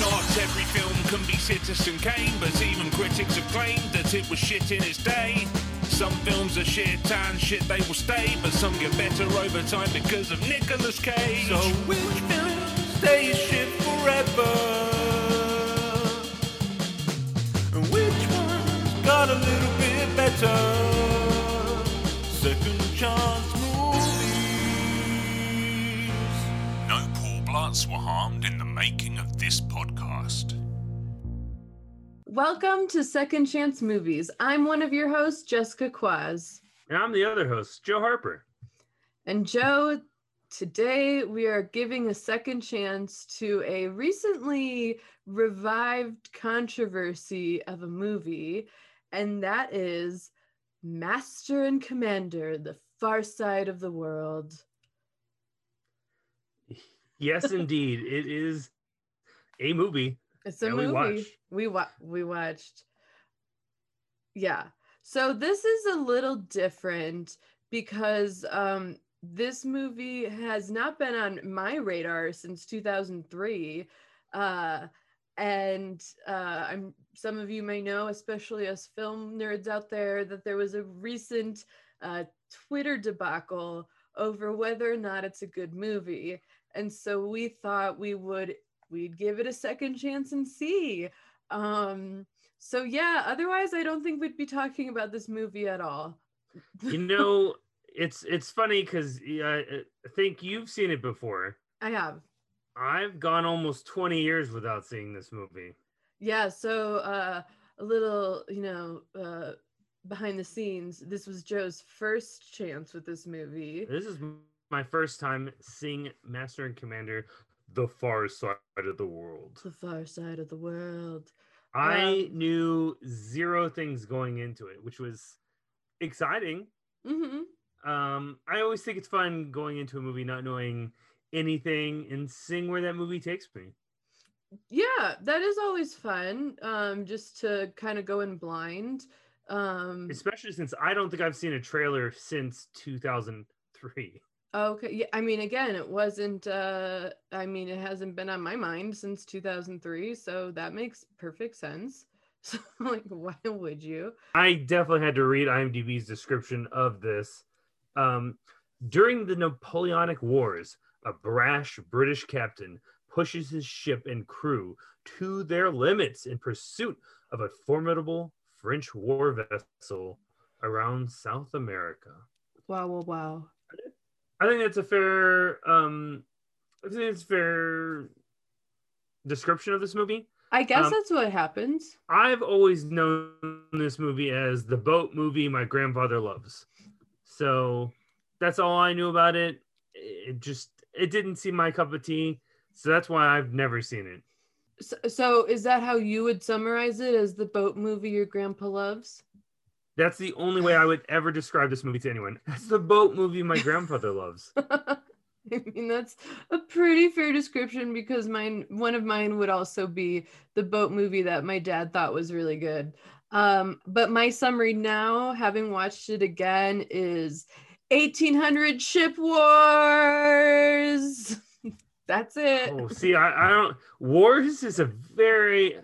Not every film can be Citizen Kane, but even critics have claimed that it was shit in its day. Some films are shit and shit they will stay, but some get better over time because of Nicolas Cage. So which film stays shit forever? And which one's got a little bit better? Poor were harmed in the making of this podcast. Welcome to Second Chance Movies. I'm one of your hosts, Jessica Quaz. And I'm the other host, Joe Harper. And Joe, today we are giving a second chance to a recently revived controversy of a movie, and that is Master and Commander, The Far Side of the World. Yes, indeed. it is a movie. It's a that we movie watched. we wa- we watched. Yeah. So this is a little different because um this movie has not been on my radar since 2003 uh and uh I'm some of you may know especially us film nerds out there that there was a recent uh Twitter debacle over whether or not it's a good movie and so we thought we would we'd give it a second chance and see um so yeah otherwise i don't think we'd be talking about this movie at all You know, it's it's funny because I think you've seen it before. i have I've gone almost 20 years without seeing this movie. yeah so uh a little you know uh behind the scenes this was joe's first chance with this movie This is my first time seeing Master and Commander The Far Side of the World. the far side of the world I knew zero things going into it, which was exciting. hmm um i always think it's fun going into a movie not knowing anything and seeing where that movie takes me yeah that is always fun um just to kind of go in blind um especially since i don't think i've seen a trailer since 2003 Okay. Yeah. I mean, again, it wasn't, uh, I mean, it hasn't been on my mind since 2003. So that makes perfect sense. So, like, why would you? i definitely had to read imdb's description of this um during the napoleonic wars a brash british captain pushes his ship and crew to their limits in pursuit of a formidable french war vessel around south america Wow. Wow. Wow. I think that's a fair um I think it's a fair description of this movie. I guess Um, that's what happens. I've always known this movie as the boat movie my grandfather loves. So that's all I knew about it. It just it didn't seem my cup of tea. So that's why I've never seen it. So, so is that how you would summarize it as the boat movie your grandpa loves? That's the only way I would ever describe this movie to anyone. It's the boat movie my grandfather loves. I mean, that's a pretty fair description because mine, one of mine would also be the boat movie that my dad thought was really good. Um, but my summary now, having watched it again, is 1800 ship wars. That's it. Oh, see, I, I don't wars is a very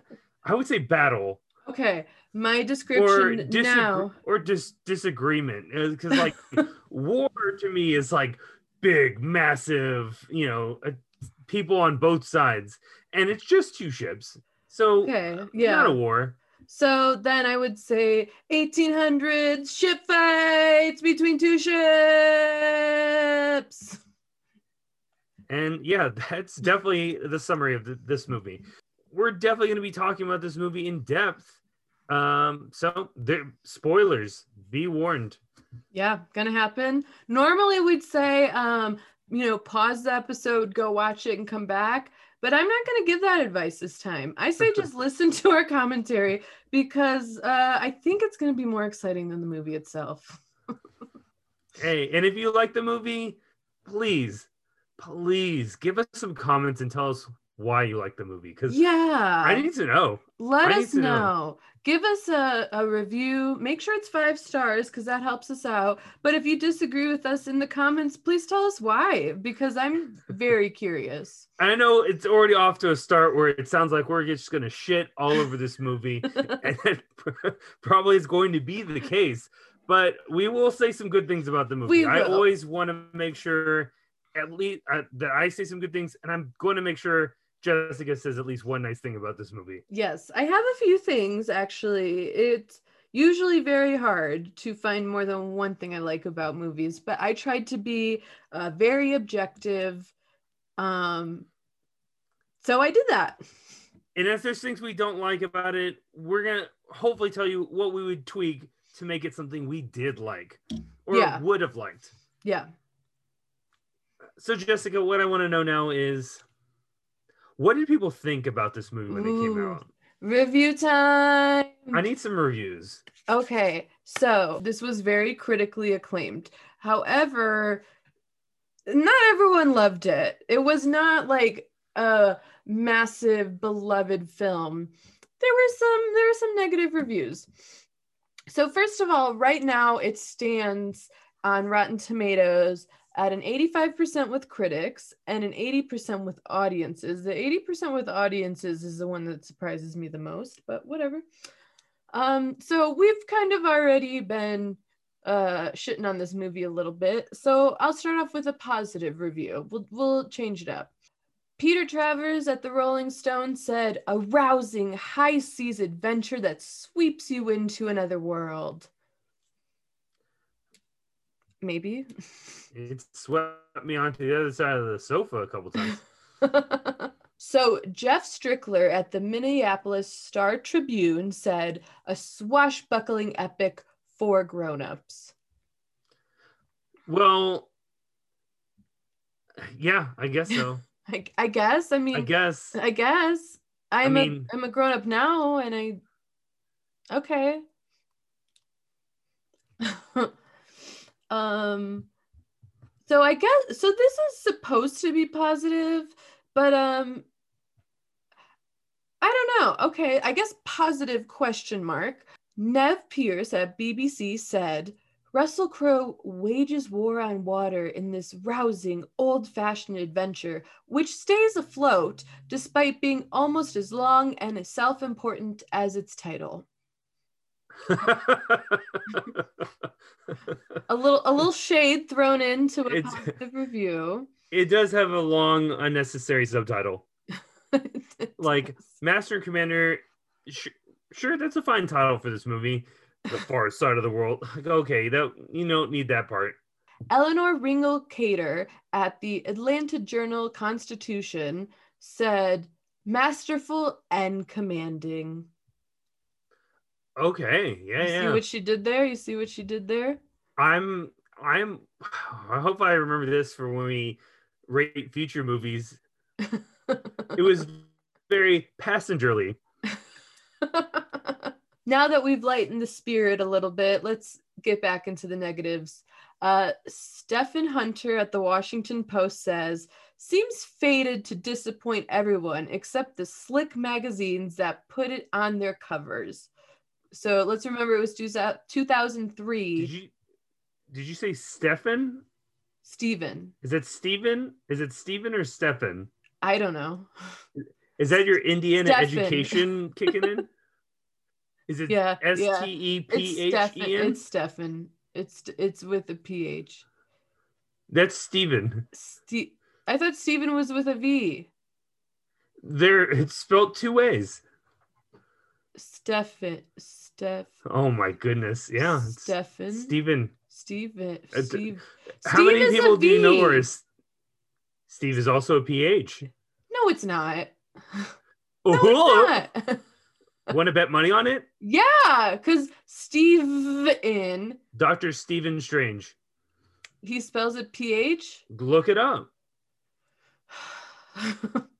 I would say battle. Okay, my or description disagree- now. or just disagreement because like war to me is like big massive you know uh, people on both sides and it's just two ships so Okay, not yeah. a war So then I would say 1800s ship fights between two ships. and yeah that's definitely the summary of th- this movie we're definitely going to be talking about this movie in depth um so there spoilers be warned Yeah, gonna happen. Normally we'd say, um, you know, pause the episode, go watch it, and come back. But I'm not gonna give that advice this time. I say just listen to our commentary because uh, I think it's gonna be more exciting than the movie itself. Hey, and if you like the movie, please, please give us some comments and tell us why you like the movie because Yeah. I need to know. Let us know. know. Give us a, a review. Make sure it's five stars because that helps us out. But if you disagree with us in the comments, please tell us why because I'm very curious. I know it's already off to a start where it sounds like we're just gonna shit all over this movie, and that probably is going to be the case. But we will say some good things about the movie. I always want to make sure, at least uh, that I say some good things, and I'm going to make sure Jessica says at least one nice thing about this movie. yes, I have a few things actually. It's usually very hard to find more than one thing I like about movies, but I tried to be uh, very objective. Um, so I did that. And if there's things we don't like about it, we're gonna hopefully tell you what we would tweak to make it something we did like or Yeah. would have liked. Yeah. So, Jessica, what I want to know now is what did people think about this movie when it came out? Review time. I need some reviews. Okay, so this was very critically acclaimed. However, not everyone loved it. It was not like a massive beloved film. There were some there were some negative reviews. So first of all, right now it stands on Rotten Tomatoes at an 85% with critics and an 80% with audiences. The 80% with audiences is the one that surprises me the most, but whatever. Um, so we've kind of already been uh shitting on this movie a little bit. So I'll start off with a positive review. We'll we'll change it up. Peter Travers at the Rolling Stone said, a rousing high seas adventure that sweeps you into another world. Maybe. It swept me onto the other side of the sofa a couple times. so Jeff Strickler at the Minneapolis Star Tribune said, a swashbuckling epic for grown-ups. well, yeah, I guess so. I, I guess. I mean, I guess. I guess I'm mean- a I'm a grown up now, and I okay. um, so I guess so. This is supposed to be positive, but um, I don't know. Okay, I guess positive question mark. Nev Pierce at BBC said. Russell Crowe wages war on water in this rousing, old fashioned adventure, which stays afloat despite being almost as long and as self important as its title. A little, a little shade thrown into a It's- positive review. it does have a long, unnecessary subtitle. Like. Master and Commander. Sh- sure, that's a fine title for this movie. The far side of the world. Like, okay, that you don't need that part. Eleanor Ringel Cater at the Atlanta Journal Constitution said, masterful and commanding. Okay, yeah, you see yeah. what she did there? You see what she did there? I'm I'm I hope I remember this for when we rate future movies. It was very passengerly. now that we've lightened the spirit a little bit, let's get back into the negatives. Uh, Stephen Hunter at the Washington Post says, seems fated to disappoint everyone except the slick magazines that put it on their covers. So let's remember it was two- 2003. Did you did you say Stefan? Stephen. Is it Steven? Is it Steven or Stefan? I don't know. Is that your Indiana Stefan. education kicking in? Is it Yeah, S. T E P H Stefan. E N? It's It's it's with a PH. That's Steven. Ste- I thought Stephen was with a V. There it's spelled two ways. Stefan. Steph. Oh my goodness. Yeah. Stefan. Steven. Stephen. Uh, Steve. How Steve many is a people do you know V. are Steve is also a PH? No, it's not. No, it's not. Want to bet money on it? yeah, because Steven, Dr. Stephen Strange. he spells it PH. Look it up.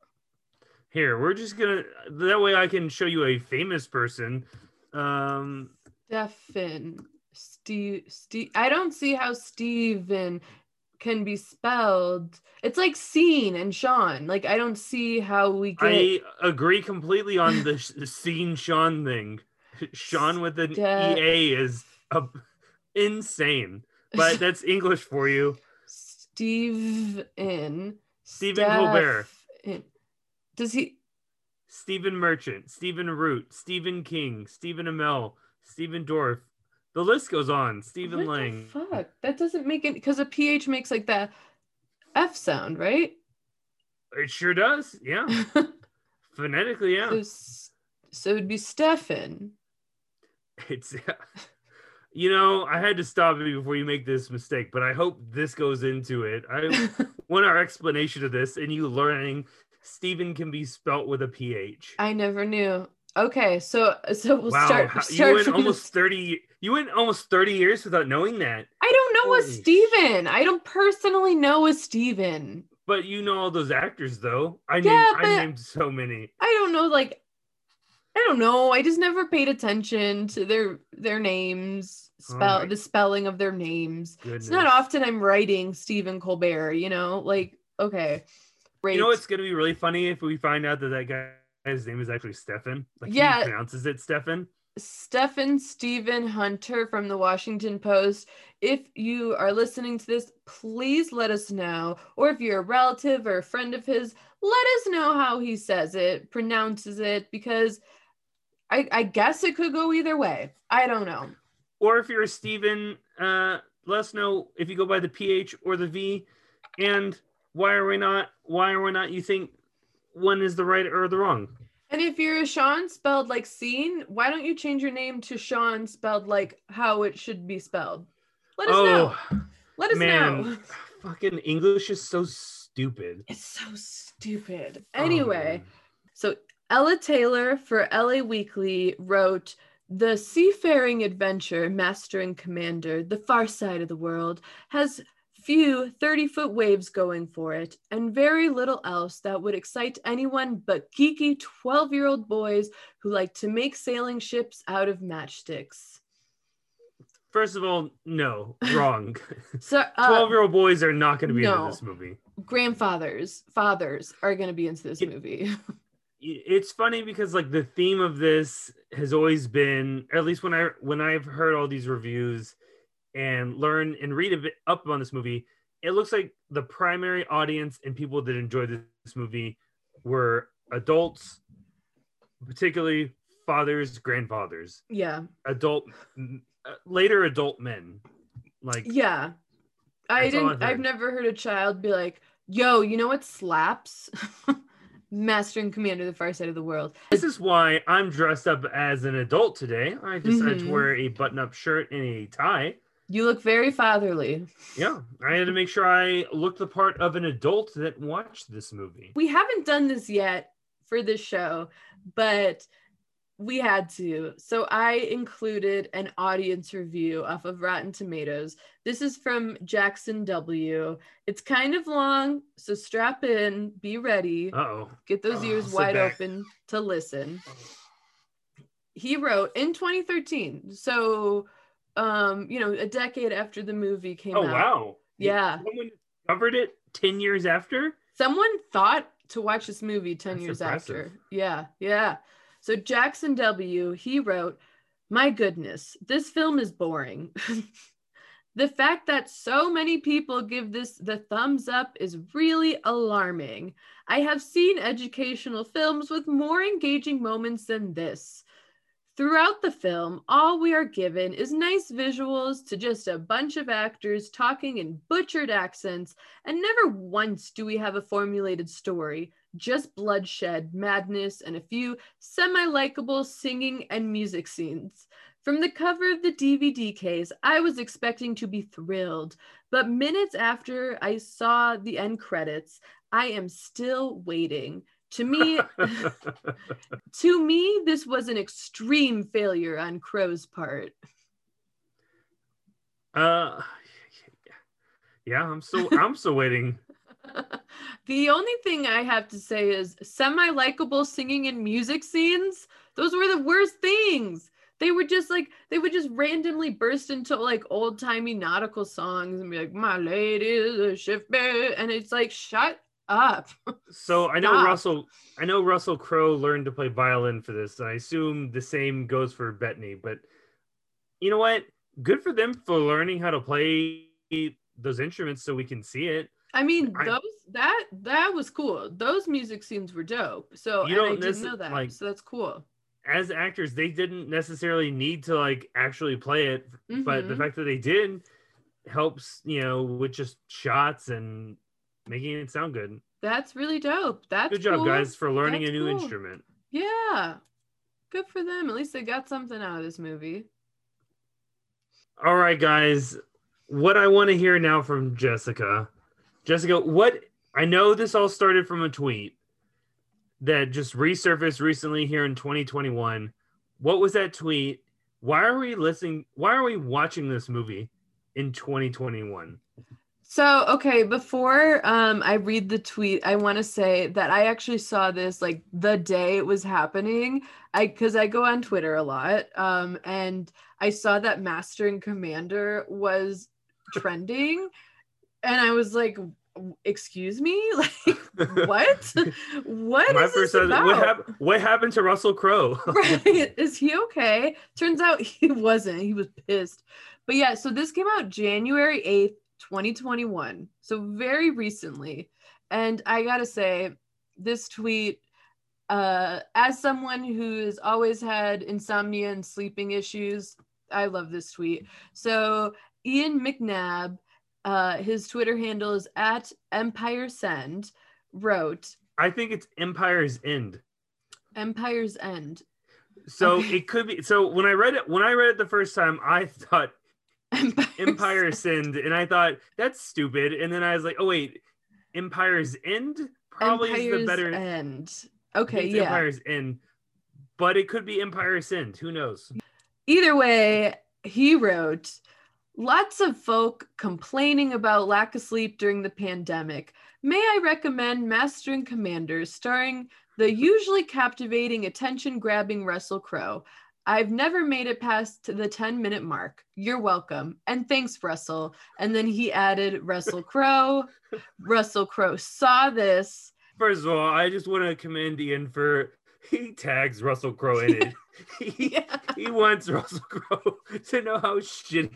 Here, we're just gonna that way I can show you a famous person. Um Stefan. Steve. Steve. I don't see how Steven can be spelled. It's like scene and Sean. Like I don't see how we get I agree completely on the scene Sean thing. Sean with an EA is a, insane, but that's English for you. Steve in Stephen Colbert, Does he Stephen Merchant, Stephen Root, Stephen King, Stephen Amell, Stephen Dorff. The list goes on. Stephen what Lang. The fuck? That doesn't make it because a PH makes like the F sound, right? It sure does. Yeah. Phonetically, yeah. So, so it'd be Stefan. It's you know, I had to stop you before you make this mistake, but I hope this goes into it. I want our explanation of this and you learning Stephen can be spelt with a PH. I never knew. Okay, so so we'll wow, start. start you went almost 30 you went almost 30 years without knowing that. I don't know a Holy Steven. I don't personally know a Steven. But you know all those actors though. I named Yeah, I but- named so many. I don't know, like I don't know. I just never paid attention to their their names, Oh spell my the spelling of their names. Goodness. It's not often I'm writing Stephen Colbert, you know, like okay. You know Great. what's gonna be really funny if we find out that that guy his name is actually Stefan. Like Yeah. he pronounces it Stefan. Stefan Stephen Hunter from the Washington Post. If you are listening to this, please let us know. Or if you're a relative or a friend of his, let us know how he says it, pronounces it, because I, I guess it could go either way. I don't know. Or if you're a Steven, uh, let us know if you go by the PH or the V, and why are we not? Why are we not? You think one is the right or the wrong? And if you're a Sean spelled like scene, why don't you change your name to Sean spelled like how it should be spelled? Let us know. oh Let us man, know. fucking English is so stupid. It's so stupid. Oh, Anyway. So Ella Taylor for LA Weekly wrote the seafaring adventure Master and Commander, The Far Side of the World, has few 30 foot waves going for it, and very little else that would excite anyone but geeky 12 year old boys who like to make sailing ships out of matchsticks. First of all, no, wrong. So, uh, Twelve-year-old boys are not going to be no. into this movie. grandfathers, fathers are going to be into this It- movie. it's funny because like the theme of this has always been at least when i when i've heard all these reviews and learn and read a bit up on this movie it looks like the primary audience and people that enjoyed this movie were adults particularly fathers grandfathers yeah. adult uh, later adult men like Yeah. I didn't I've never heard a child be like, "Yo, you know what slaps?" Master and Commander the Far Side of the World. This is why I'm dressed up as an adult today. I decided Mhm. to wear a button-up shirt and a tie. You look very fatherly. Yeah, I had to make sure I looked the part of an adult that watched this movie. We haven't done this yet for this show, but we had to. So I included an audience review off of Rotten Tomatoes. This is from Jackson W. It's kind of long, so strap in, be ready. Uh-oh. Get those Oh, ears wide back. open to listen. He wrote in 2013. So, um, you know, a decade after the movie came Oh out. Oh wow. Yeah. Someone discovered it 10 years after? Someone thought to watch this movie 10 That's years impressive. after. Yeah, yeah. So Jackson W, he wrote, My goodness, this film is boring. the fact that so many people give this the thumbs up is really alarming. I have seen educational films with more engaging moments than this. Throughout the film, all we are given is nice visuals to just a bunch of actors talking in butchered accents and never once do we have a formulated story, just bloodshed, madness, and a few semi likable singing and music scenes. From the cover of the DVD case, I was expecting to be thrilled, but minutes after I saw the end credits, I am still waiting. To me, to me, this was an extreme failure on Crowe's part. uh Yeah, I'm still I'm still waiting. the only thing I have to say is semi likable singing and music scenes. Those were the worst things. they would just like they would just randomly burst into like old timey nautical songs and be like, "My lady is a ship," and it's like, shut up. So I know Stop. Russell. I know Russell Crowe learned to play violin for this, and I assume the same goes for Bettany. But you know what? Good for them for learning how to play those instruments so we can see it. I mean, I- those that that was cool. Those music scenes were dope. So You and I don't didn't know that. like- so that's cool. As actors, they didn't necessarily need to like actually play it, but the Mhm. fact that they did helps, you know, with just shots and making it sound good. That's really dope. That's Good job, cool. guys, for learning That's a new cool. instrument. Yeah. Good for them. At least they got something out of this movie. All right, guys. What I want to hear now from Jessica. Jessica, what I know this all started from a tweet that just resurfaced recently here in 2021. What was that tweet? Why are we listening? Why are we watching this movie in 2021? So, okay, before um I read the tweet, I want to say that I actually saw this like the day it was happening. I cuz I go on Twitter a lot. Um and I saw that Master and Commander was trending and I was like excuse me? Like what? what My is this thought, about? what, hap- what happened to Russell Crowe? right is he okay turns out he wasn't he was pissed but yeah so this came out january 8th 2021 so very recently and i gotta say this tweet uh as someone who's always had insomnia and sleeping issues i love this tweet so ian mcnabb uh his twitter handle is at empire send wrote I think it's Empire's End. empire's end So Okay. it could be. So when I read it, when I read it the first time, I thought Empire's Empire sinned, and I thought that's stupid. And then I was like, oh wait, Empire's End probably is the better. End. Okay, yeah. Empire's End, but it could be Empire Sinned. Who knows? Either way, he wrote lots of folk complaining about lack of sleep during the pandemic. May I recommend Master and Commander, starring the usually captivating, attention grabbing Russell Crowe. I've never made it past the 10 minute mark. You're welcome. And thanks, Russell. And then he added Russell Crowe. Russell Crowe saw this. First of all, I just want to commend Ian for he tags Russell Crowe in it. he, Yeah. he wants Russell Crowe to know how shitty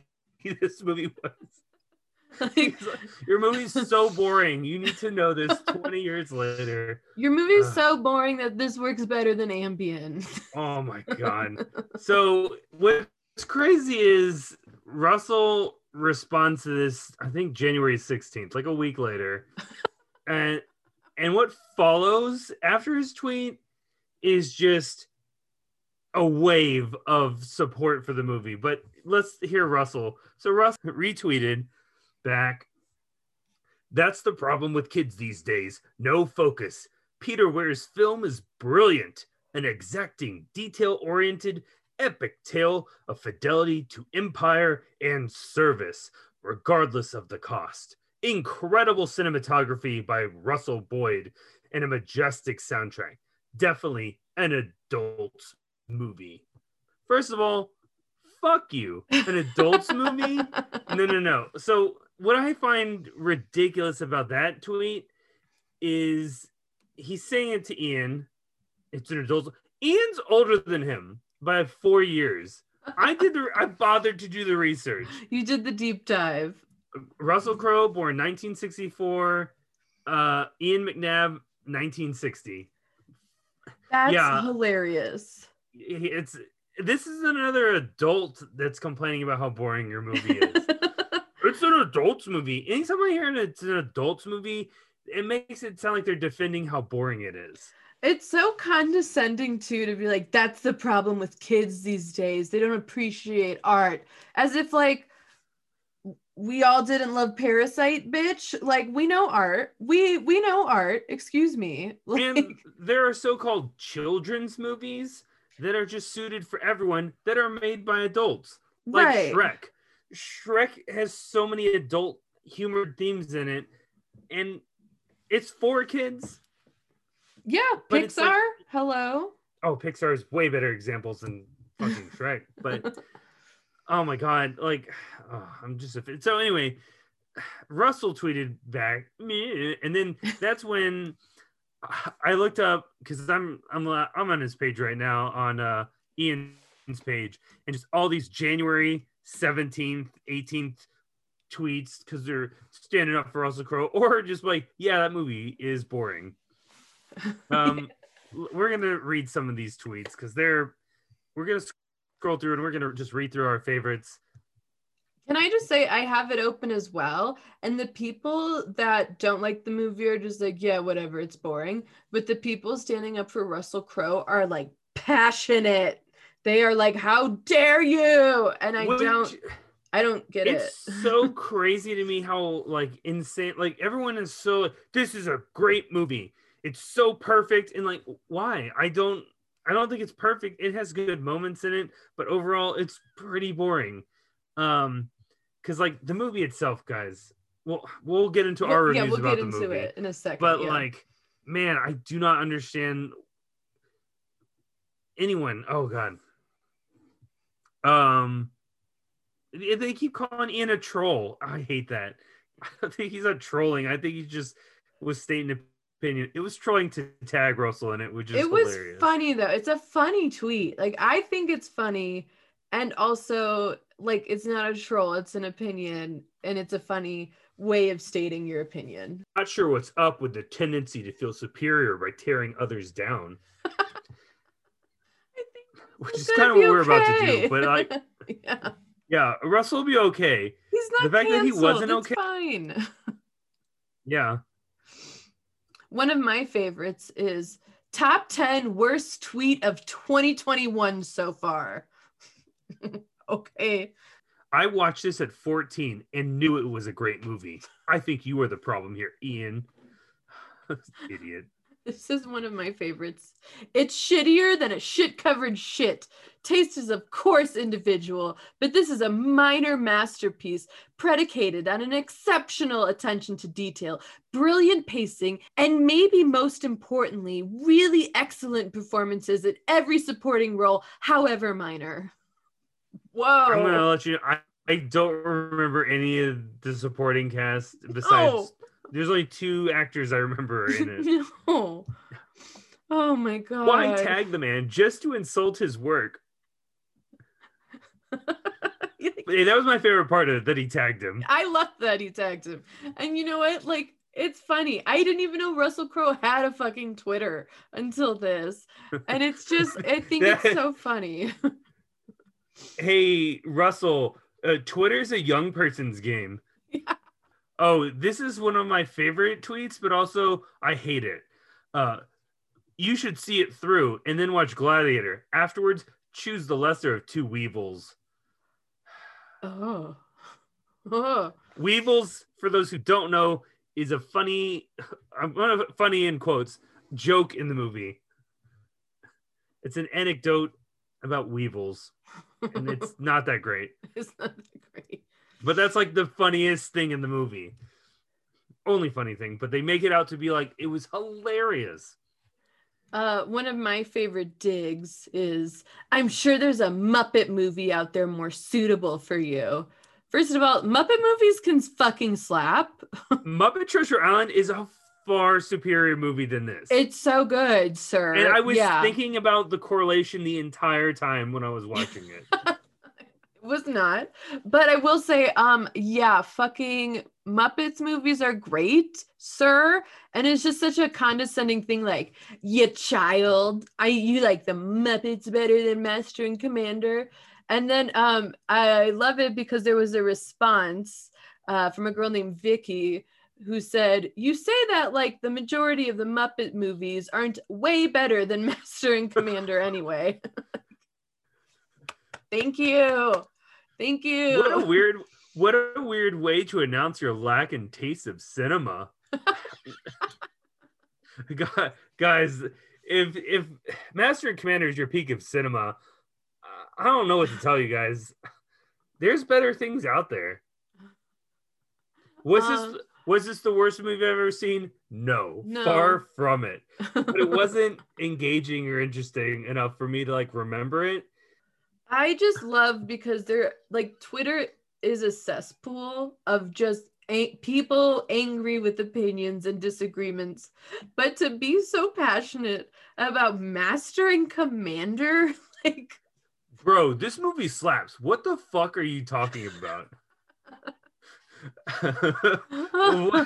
this movie was. Like, He's like, Your movie's so boring. You need to know this 20 years later. Your movie's Ugh. so boring that this works better than Ambien. Oh my god. so what's crazy is Russell responds to this, I think January 16th, like a week later. and and what follows after his tweet is just a wave of support for the movie. But let's hear Russell. So Russell retweeted back. That's the problem with kids these days. No focus. Peter Weir's film is brilliant, an exacting, detail oriented, epic tale of fidelity to empire and service, regardless of the cost. Incredible cinematography by Russell Boyd and a majestic soundtrack. Definitely an adult movie. First of all, fuck you. An adult's movie? no, no, no. So what I find ridiculous about that tweet is he's saying it to Ian. It's an adult. Ian's older than him by four years. I did the. I bothered to do the research. you did the deep dive. Russell Crowe, born 1964. Uh, Ian McNabb, 1960. That's Yeah. hilarious. It's this is another adult that's complaining about how boring your movie is. It's an adults movie. Anytime I hear it's an adults movie, it makes it sound like they're defending how boring it is. it's so condescending too to be like, that's the problem with kids these days. They don't appreciate art. As if like we all didn't love Parasite, bitch. Like we know art. We we know art. Excuse me. Like And there are so-called children's movies that are just suited for everyone that are made by adults. Like right. Shrek. Shrek has so many adult humor themes in it, and it's for kids. Yeah, But Pixar. like- Hello. Oh, Pixar is way better examples than fucking Shrek. But oh my god, like oh, I'm just a fit. So anyway, Russell tweeted back me, and then that's when I looked up because I'm I'm I'm on his page right now on uh Ian's page, and just all these January 17th, 18th tweets because they're standing up for Russell Crowe, or just like, yeah, that movie is boring. Um, we're gonna read some of these tweets because they're we're gonna scroll through and we're gonna just read through our favorites. Can I just say I have it open as well? And the people that don't like the movie are just like, yeah, whatever, it's boring. But the people standing up for Russell Crowe are like passionate. They are like, how dare you? And I Which- don't I don't get it's it. It's so crazy to me how like insane like everyone is so this is a great movie it's so perfect and like why i don't i don't think it's perfect it has good moments in it but overall it's pretty boring um because like the movie itself guys well we'll get into our We'll- yeah, reviews we'll about get the into movie it in a second. but yeah. like man i do not understand anyone oh god um they keep calling ian a troll i hate that i don't think he's not trolling i think he just was stating an opinion it was trolling to tag russell in it which is it was hilarious funny though. It's a funny tweet. Like I think it's funny, and also like it's not a troll. It's an opinion, and it's a funny way of stating your opinion. not sure what's up with the tendency to feel superior by tearing others down which is kind of what be we're about to do but like yeah, yeah russell will be okay he's not The fact that he wasn't It's okay- Fine. yeah One of my favorites is top 10 worst tweet of 2021 so far. okay. I watched this at 14 and knew it was a great movie. I think you are the problem here, Ian. Idiot. This is one of my favorites. It's shittier than a shit covered shit. Taste is, of course, individual, but this is a minor masterpiece predicated on an exceptional attention to detail, brilliant pacing, and maybe most importantly, really excellent performances in every supporting role, however minor. Whoa. I'm gonna let you. I, I don't remember any of the supporting cast besides. Oh. There's only two actors I remember in it. no. Oh my god. Why tag the man just to insult his work? Hey, That was my favorite part of it that he tagged him. I love that he tagged him. And you know what? Like, it's funny. I didn't even know Russell Crowe had a fucking Twitter until this. And it's just, I think it's so funny. Hey Russell, uh, Twitter's a young person's game. Yeah. Oh, this is one of my favorite tweets, but also I hate it. Uh, you should see it through and then watch Gladiator. Afterwards, choose the lesser of two weevils. Oh. Oh. Weevils, for those who don't know, is a funny, I'm gonna funny in quotes, joke in the movie. It's an anecdote about weevils, and it's not that great. it's not that great. But that's like the funniest thing in the movie. Only funny thing, but they make it out to be like it was hilarious. Uh, one of my favorite digs is I'm sure there's a Muppet movie out there more suitable for you. First of all, Muppet movies can fucking slap. Muppet Treasure Island is a far superior movie than this. It's so good, sir. and I was yeah. thinking about the correlation the entire time when I was watching it. It was not. But I will say, um, yeah, fucking Muppets movies are great, sir. And it's just such a condescending thing, like, you child. I you like the Muppets better than Master and Commander. And then um I love it because there was a response uh from a girl named Vicky who said, You say that like the majority of the Muppet movies aren't way better than Master and Commander anyway. Thank you. Thank you. what a weird what a weird way to announce your lack in taste of cinema. Gu- Guys, if if Master and Commander is your peak of cinema, I don't know what to tell you guys. There's better things out there. Was Um, this was this the worst movie I've ever seen? No, No. far from it. But it wasn't engaging or interesting enough for me to like remember it. I just love because they're like Twitter is a cesspool of just a- people angry with opinions and disagreements, but to be so passionate about Master and Commander, like Bro, this movie slaps. What the fuck are you talking about?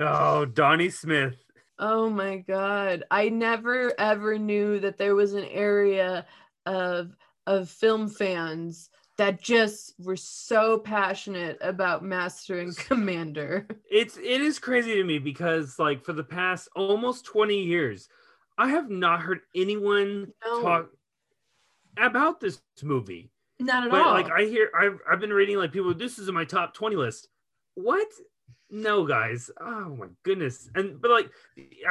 Oh, Donnie Smith. oh my god, I never ever knew that there was an area of of film fans that just were so passionate about Master and Commander. It's it is crazy to me because like for the past almost 20 years, I have not heard anyone No. talk about this movie. Not at But all. like I hear I've I've been reading like people this is in my top 20 list. What? No, guys. Oh my goodness. And but like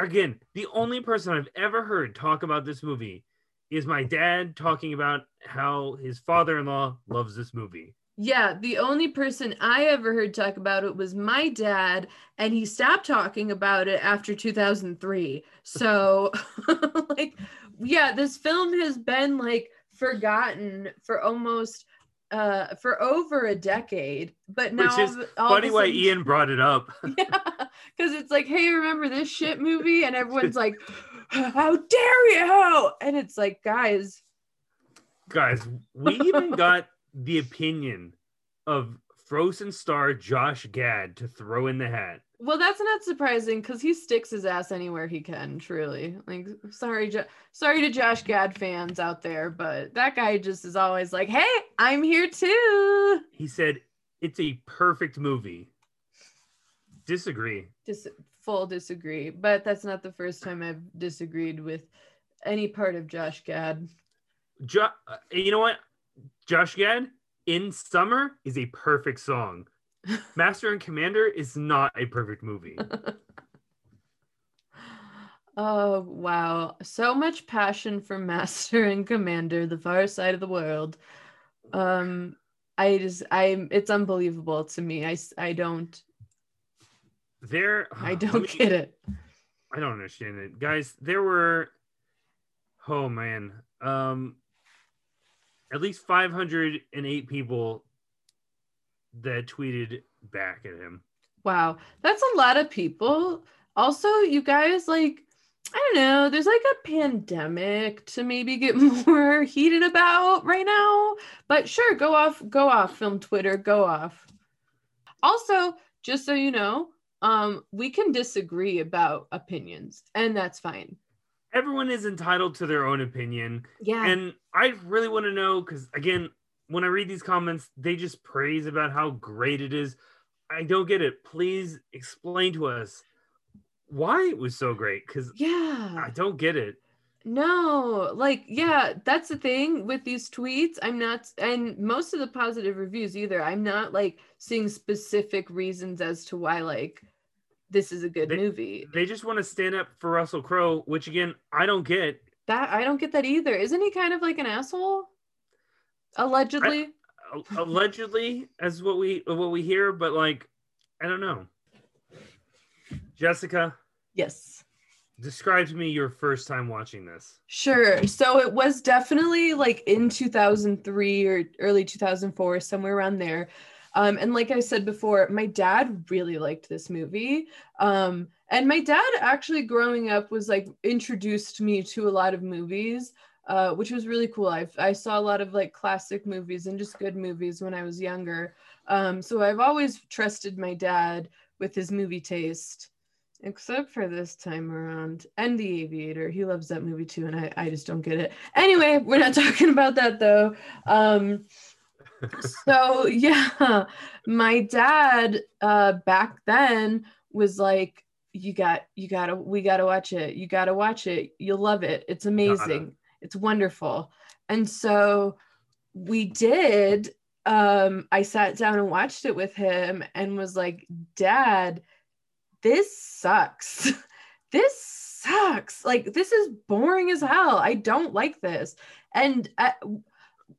again, the only person I've ever heard talk about this movie is my dad talking about how his father-in-law loves this movie. Yeah, the only person I ever heard talk about it was my dad, and he stopped talking about it after 2003. So, like, yeah, this film has been like forgotten for almost uh for over a decade but now Which is all Funny why Ian brought it up. yeah because it's like hey remember this shit movie and everyone's like how dare you and it's like guys Guys, we even got the opinion of Frozen star Josh Gad to throw in the hat. Well, that's not surprising because he sticks his ass anywhere he can. Truly, like, sorry, jo- sorry to Josh Gad fans out there, but that guy just is always like, "Hey, I'm here too." He said it's a perfect movie. Disagree. Dis- full disagree, but that's not the first time I've disagreed with any part of Josh Gad. Jo- uh, you know what? Josh Gad in summer is a perfect song. Master and Commander is not a perfect movie. Oh wow, so much passion for Master and Commander, the far side of the world. Um, I just, I, it's unbelievable to me. I I don't, There, I don't me- get it. I don't understand it, guys. There were, oh man, um, at least 508 people that tweeted back at him. Wow, that's a lot of people. Also, you guys, like, I don't know, there's like a pandemic to maybe get more heated about right now. But sure, go off, go off, film Twitter, go off. Also, just so you know, um, we can disagree about opinions, and that's fine. Everyone is entitled to their own opinion. Yeah. And I really want to know because, again, when I read these comments, they just praise about how great it is. I don't get it. Please explain to us why it was so great because yeah. I don't get it. No, like, yeah, that's the thing with these tweets. I'm not, and most of the positive reviews either. I'm not like seeing specific reasons as to why, like, this is a good They- movie. They just want to stand up for Russell Crowe, which, again, I don't get. That I don't get that either. Isn't he kind of like an asshole? Allegedly. A- Allegedly, as what we what we hear, but like, I don't know. Jessica, yes. describe to me your first time watching this. Sure. So it was definitely like in 2003 or early 2004, somewhere around there. Um, and like I said before, my dad really liked this movie. Um, and my dad actually growing up was like introduced me to a lot of movies, uh, which was really cool. I I saw a lot of like classic movies and just good movies when I was younger. Um, so I've always trusted my dad with his movie taste except for this time around and the aviator he loves that movie too and i, I just don't get it anyway we're not talking about that though um so yeah my dad uh back then was like you got you gotta we gotta watch it you gotta watch it you'll love it it's amazing it's wonderful and so we did um i sat down and watched it with him and was like dad this sucks. this sucks. Like this is boring as hell. I don't like this. And uh,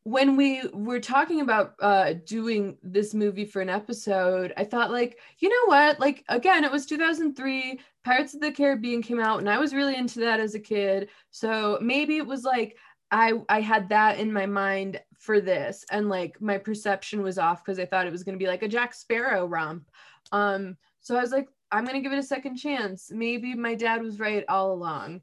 when we were talking about uh doing this movie for an episode, I thought like, you know what? Like again, it was 2003, Pirates of the Caribbean came out and I was really into that as a kid. So maybe it was like I I had that in my mind for this and like my perception was off because I thought it was going to be like a Jack Sparrow romp. Um so I was like I'm going to give it a second chance. Maybe my dad was right all along.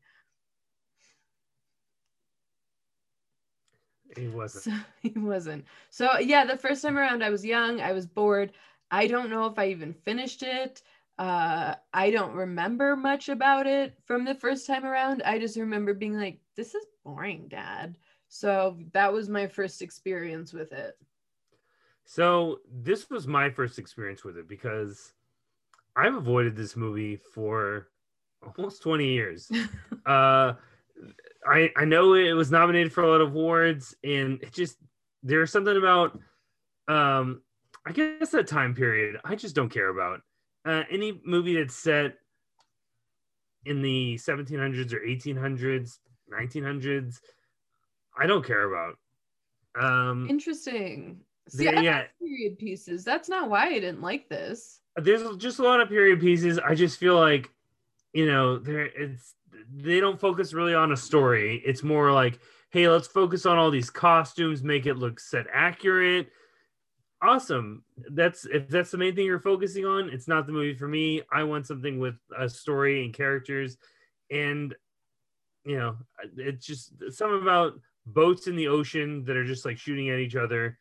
He wasn't. So, he wasn't. So yeah, the first time around I was young, I was bored. I don't know if I even finished it. Uh I don't remember much about it from the first time around. I just remember being like this is boring, dad. So that was my first experience with it. So this was my first experience with it because I've avoided this movie for almost 20 years. uh I I know it was nominated for a lot of awards and it just there's something about um I guess that time period I just don't care about. Uh, any movie that's set in the 1700s or 1800s, 1900s, I don't care about. Um, Interesting. See, I yeah. period pieces. That's not why I didn't like this. there's just a lot of period pieces. I just feel like, you know, there it's they don't focus really on a story. It's more like, hey, let's focus on all these costumes, make it look set accurate. Awesome. That's if that's the main thing you're focusing on, it's not the movie for me. I want something with a story and characters, and you know, it's just something about boats in the ocean that are just like shooting at each other.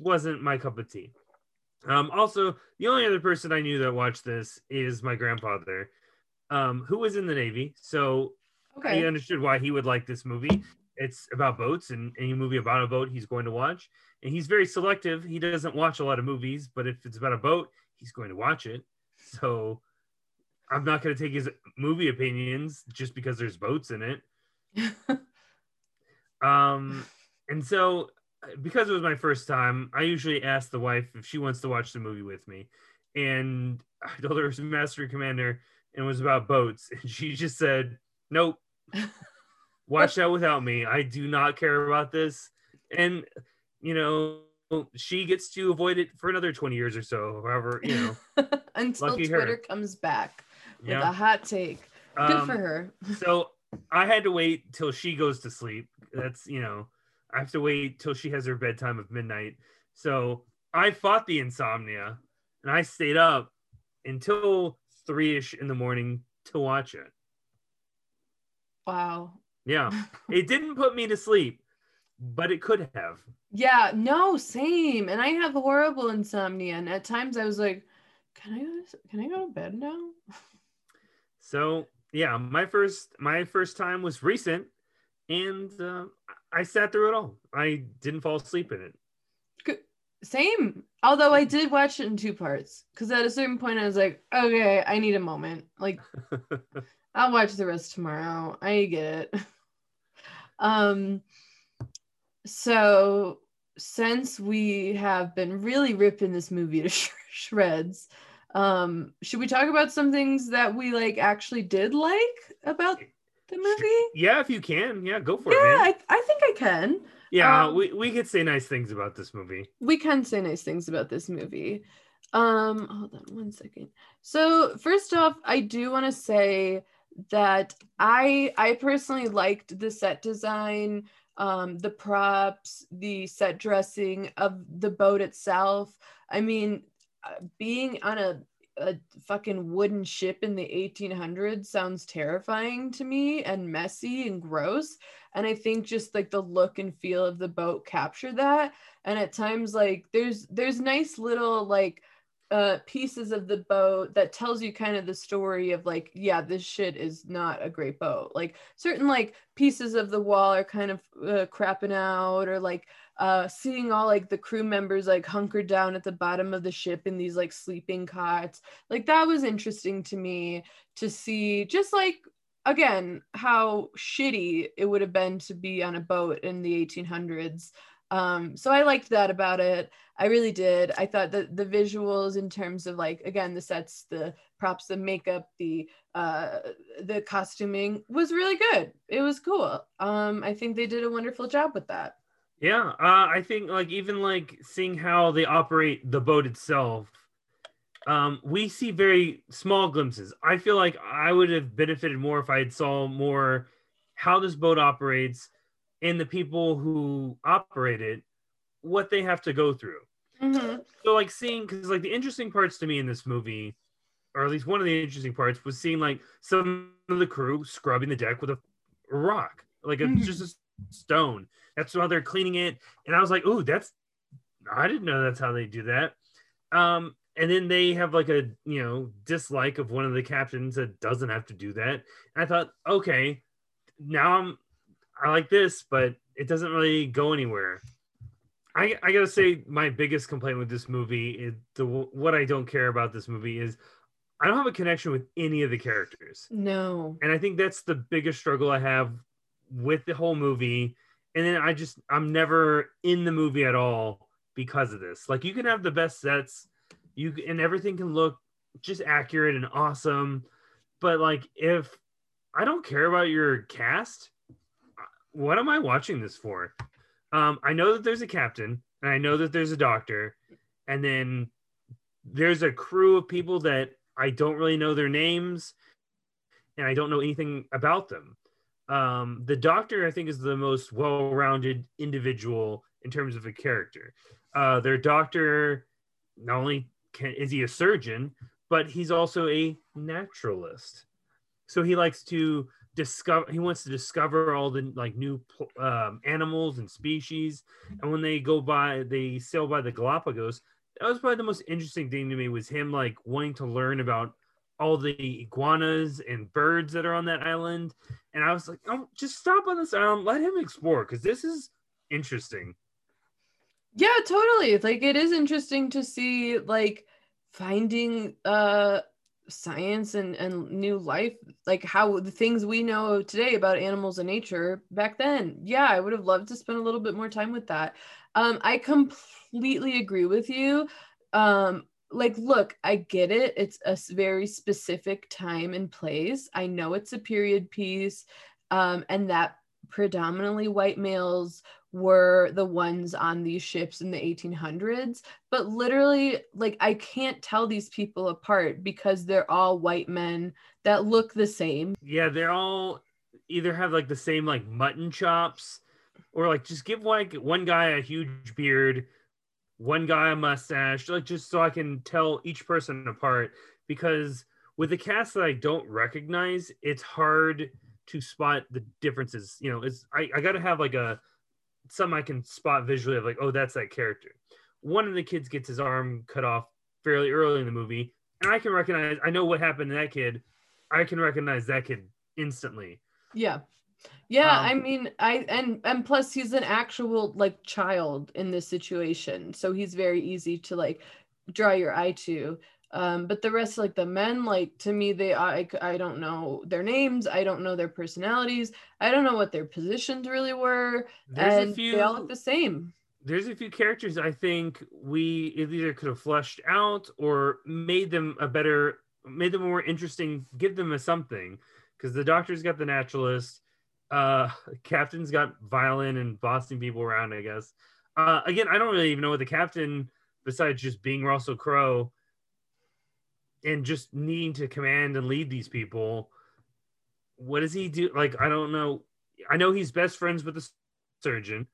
Wasn't my cup of tea. Um, also, the only other person I knew that watched this is my grandfather, um, who was in the Navy. So Okay. I understood why he would like this movie. It's about boats, and any movie about a boat he's going to watch. And he's very selective. He doesn't watch a lot of movies, but if it's about a boat, he's going to watch it. So I'm not going to take his movie opinions just because there's boats in it. Um, and so because it was my first time, I usually ask the wife if she wants to watch the movie with me. And I told her it was Master Commander and it was about boats. And she just said, Nope, watch out without me. I do not care about this. And, you know, she gets to avoid it for another 20 years or so, however, you know. Until lucky her. Twitter comes back with a Yeah. hot take. Good Um, for her. so I had to wait till she goes to sleep. That's you know, I have to wait till she has her bedtime of midnight. So I fought the insomnia and I stayed up until three ish in the morning to watch it. Wow. Yeah, it didn't put me to sleep, but it could have. Yeah, no, same. And I have horrible insomnia. And at times I was like, can I go to, can I go to bed now? So yeah, my first my first time was recent, and uh, I sat through it all. I didn't fall asleep in it. Good. Same. Although I did watch it in two parts because at a certain point I was like, okay, I need a moment. Like I'll watch the rest tomorrow. I get it. Um so since we have been really ripping this movie to sh- shreds, um should we talk about some things that we like actually did like about the movie? yeah, if you can, yeah, go for it, Yeah. I, I think I can. Yeah, Um, we, we could say nice things about this movie. we can say nice things about this movie. Um, hold on one second. So first off, I do want to say that I I personally liked the set design, um, the props, the set dressing of the boat itself. I mean, uh, being on a a fucking wooden ship in the 1800s sounds terrifying to me and messy and gross. And i think just like the look and feel of the boat captured that. And at times like there's there's nice little like uh pieces of the boat that tells you kind of the story of like yeah this shit is not a great boat. Like certain like pieces of the wall are kind of uh, crapping out or like uh seeing all like the crew members like hunkered down at the bottom of the ship in these like sleeping cots like that was interesting to me to see just like again how shitty it would have been to be on a boat in the 1800s um so i liked that about it. I really did. I thought that the visuals in terms of like again the sets the props the makeup the uh the costuming was really good. It was cool. Um i think they did a wonderful job with that Yeah, uh, I think like even like seeing how they operate the boat itself, um, we see very small glimpses. I feel like I would have benefited more if I had saw more how this boat operates, and the people who operate it what they have to go through. Mhm. So like seeing because like the interesting parts to me in this movie, or at least one of the interesting parts, was seeing like some of the crew scrubbing the deck with a rock, like it's Mhm. just a stone. That's how they're cleaning it, and I was like, "Ooh, that's I didn't know that's how they do that." Um, and then they have like a you know dislike of one of the captains that doesn't have to do that. And I thought, okay, now I'm I like this, but it doesn't really go anywhere. I, I gotta say my biggest complaint with this movie is the what I don't care about this movie is I don't have a connection with any of the characters, No. and I think that's the biggest struggle I have with the whole movie. And then I just I'm never in the movie at all because of this. Like you can have the best sets, you and everything can look just accurate and awesome, but like if I don't care about your cast, what am I watching this for? Um, I know that there's a captain, and I know that there's a doctor, and then there's a crew of people that I don't really know their names, and I don't know anything about them. Um, the doctor, I think, is the most well-rounded individual in terms of a character. Uh, their doctor, not only can, is he a surgeon, but he's also a naturalist. So he likes to discover. He wants to discover all the like new um, animals and species. And when they go by, they sail by the Galapagos. That was probably the most interesting thing to me was him like wanting to learn about all the iguanas and birds that are on that island. And I was like, oh, just stop on this island, let him explore because this is interesting. Yeah, totally. Like it is interesting to see like finding uh science and and new life like how the things we know today about animals and nature back then. Yeah, I would have loved to spend a little bit more time with that. Um I completely agree with you. Um like look, I get it. It's a very specific time and place. I know it's a period piece um and that predominantly white males were the ones on these ships in the 1800s but literally like i can't tell these people apart because they're all white men that look the same Yeah, they're all either have like the same like mutton chops, or like just give like one guy a huge beard, one guy a mustache, like just so I can tell each person apart. Because with the cast that I don't recognize, it's hard to spot the differences. You know, it's I, I gotta have like a some I can spot visually of like, oh, that's that character. One of the kids gets his arm cut off fairly early in the movie, and I can recognize I know what happened to that kid. I can recognize that kid instantly. yeah yeah Um, i mean i and and plus he's an actual like child in this situation so he's very easy to like draw your eye to um but the rest like the men like to me they i i don't know their names i don't know their personalities i don't know what their positions really were There's and a few they all look the same there's a few characters I think we either could have fleshed out or made them a better, made them more interesting, give them a something. Because the doctor's got the naturalist, uh, captain's got violin and bossing people around. I guess. Uh, again, I don't really even know what the captain, besides just being Russell Crowe, and just needing to command and lead these people. What does he do? Like, I don't know. I know he's best friends with the surgeon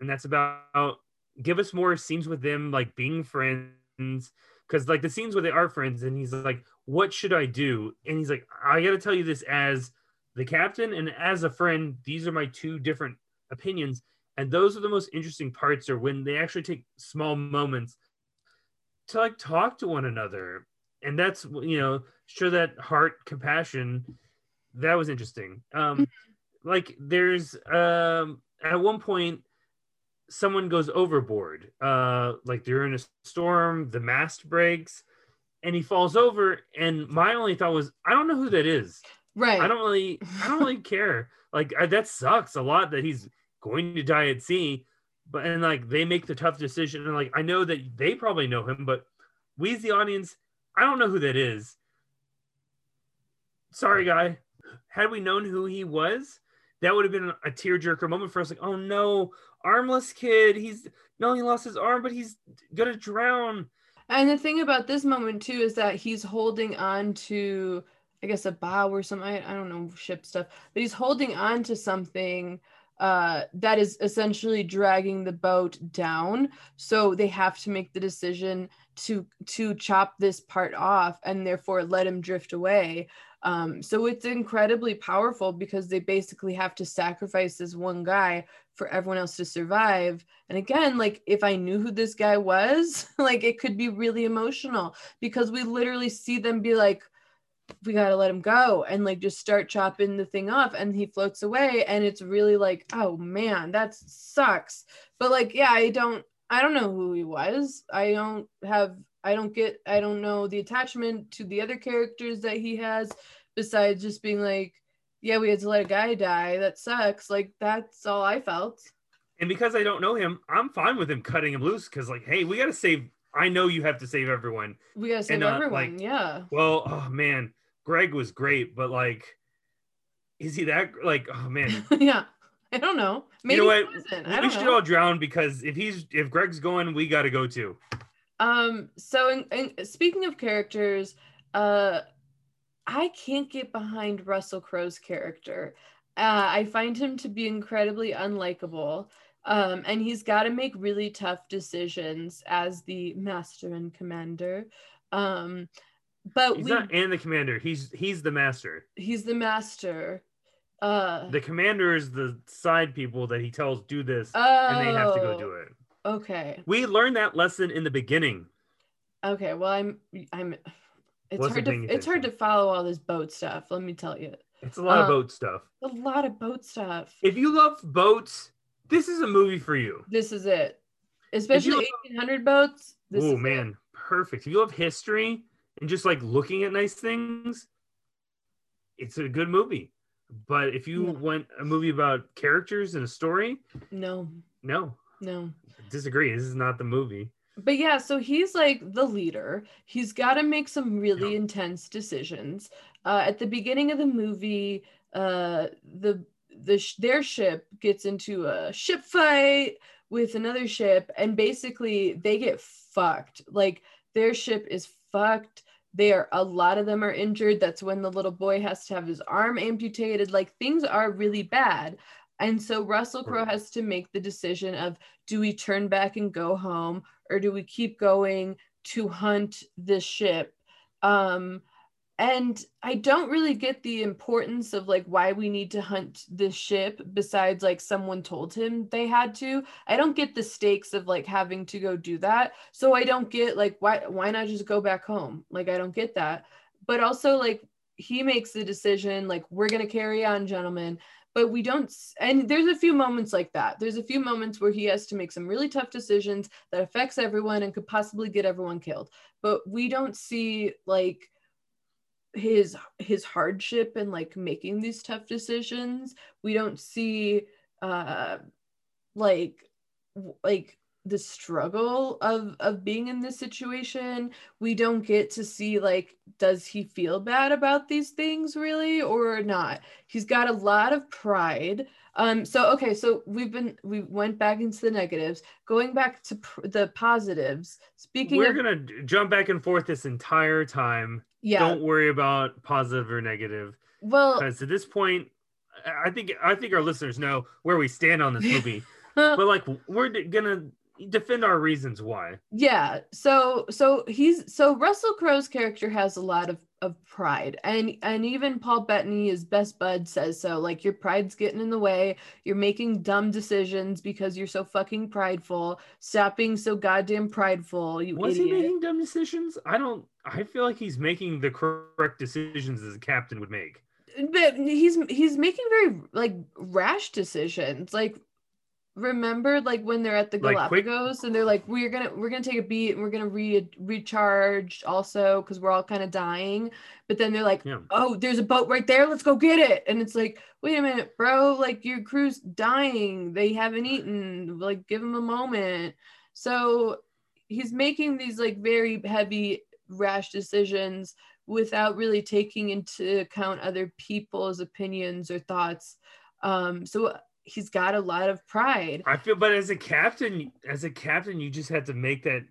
and that's about give us more scenes with them like being friends because like the scenes where they are friends and he's like what should i do and he's like i gotta tell you this as the captain and as a friend these are my two different opinions and those are the most interesting parts are when they actually take small moments to like talk to one another and that's you know show that heart compassion. That was interesting. Um like there's um at one point someone goes overboard uh like they're in a storm the mast breaks and he falls over and my only thought was i don't know who that is right. I don't really i don't really care. Like I, that sucks a lot that he's going to die at sea but and like they make the tough decision and like i know that they probably know him but we as the audience. I don't know who that is. Sorry guy. Had we known who he was that would have been a tearjerker moment for us like oh no armless kid. He's not only lost his arm but he's gonna drown. And the thing about this moment too is that he's holding on to, I guess, a bow or something. I, I don't know ship stuff, but he's holding on to something uh, that is essentially dragging the boat down. So they have to make the decision to to chop this part off and therefore let him drift away. Um, so it's incredibly powerful because they basically have to sacrifice this one guy for everyone else to survive. And again, like if I knew who this guy was, like it could be really emotional because we literally see them be like, we got to let him go and like just start chopping the thing off and he floats away and it's really like oh man that sucks. But like yeah i don't i don't know who he was. I don't have i don't get i don't know the attachment to the other characters that he has besides just being like yeah we had to let a guy die. That sucks. Like that's all i felt. And because i don't know him i'm fine with him cutting him loose because like hey we got to save I know you have to save everyone. We gotta save and, uh, everyone. Like, yeah. Well, oh man, Greg was great, but like, is he that like? Oh man. yeah. I don't know. Maybe you know what? we should know. all drown because if he's if Greg's going, we got to go too. Um. So, in, in, speaking of characters, uh, I can't get behind Russell Crowe's character. Uh, I find him to be incredibly unlikable. Um, and he's got to make really tough decisions as the master and commander. Um, but he's we, not and the commander. He's he's the master. He's the master. Uh, the commander is the side people that he tells do this, oh, and they have to go do it. Oh, okay. We learned that lesson in the beginning. Okay. Well, I'm I'm. It's Wasn't hard to it's hard to follow all this boat stuff. Let me tell you. It's a lot um, of boat stuff. A lot of boat stuff. If you love boats, this is a movie for you. This is it. Especially 1800 boats. Oh man, it. perfect. If you love history, and just like looking at nice things, it's a good movie. But if you want a movie about characters and a story, no, no, no, disagree. This is not the movie. But yeah, so he's like the leader. He's got to make some really yeah. intense decisions. Uh, at the beginning of the movie, uh, the the their ship gets into a ship fight with another ship, and basically they get fucked. Like their ship is fucked they are a lot of them are injured that's when the little boy has to have his arm amputated like things are really bad and so russell crowe has to make the decision of do we turn back and go home or do we keep going to hunt this ship? Um and i don't really get the importance of like why we need to hunt this ship besides like someone told him they had to. I don't get the stakes of like having to go do that. So i don't get like why why not just go back home? Like i don't get that. But also like he makes the decision like we're going to carry on gentlemen but we don't and there's a few moments like that. There's a few moments where he has to make some really tough decisions that affects everyone and could possibly get everyone killed. But we don't see like his his hardship and like making these tough decisions. We don't see uh like like the struggle of of being in this situation. We don't get to see like does he feel bad about these things really or not? He's got a lot of pride. Um so okay so we've been we went back into the negatives. Going back to pr- the positives speaking we're of, gonna jump back and forth this entire time. Yeah. Don't worry about positive or negative. Well because at this point i think i think our listeners know where we stand on this movie. But like we're gonna defend our reasons why. Yeah so so he's so russell crowe's character has a lot of of pride and and even paul bettany his best bud says so like your pride's getting in the way. You're making dumb decisions because you're so fucking prideful. Stop being so goddamn prideful you was idiot. he making dumb decisions? I don't i feel like he's making the correct decisions as a captain would make. But he's he's making very like rash decisions like remember like when they're at the Galapagos and they're like we're gonna we're gonna take a beat and we're gonna re- recharge also because we're all kind of dying. But then they're like yeah. oh there's a boat right there. Let's go get it. And it's like wait a minute bro. Like your crew's dying. They haven't eaten. Like give them a moment. So he's making these like very heavy rash decisions without really taking into account other people's opinions or thoughts. Um so he's got a lot of pride. I feel, but as a captain, as a captain, you just have to make that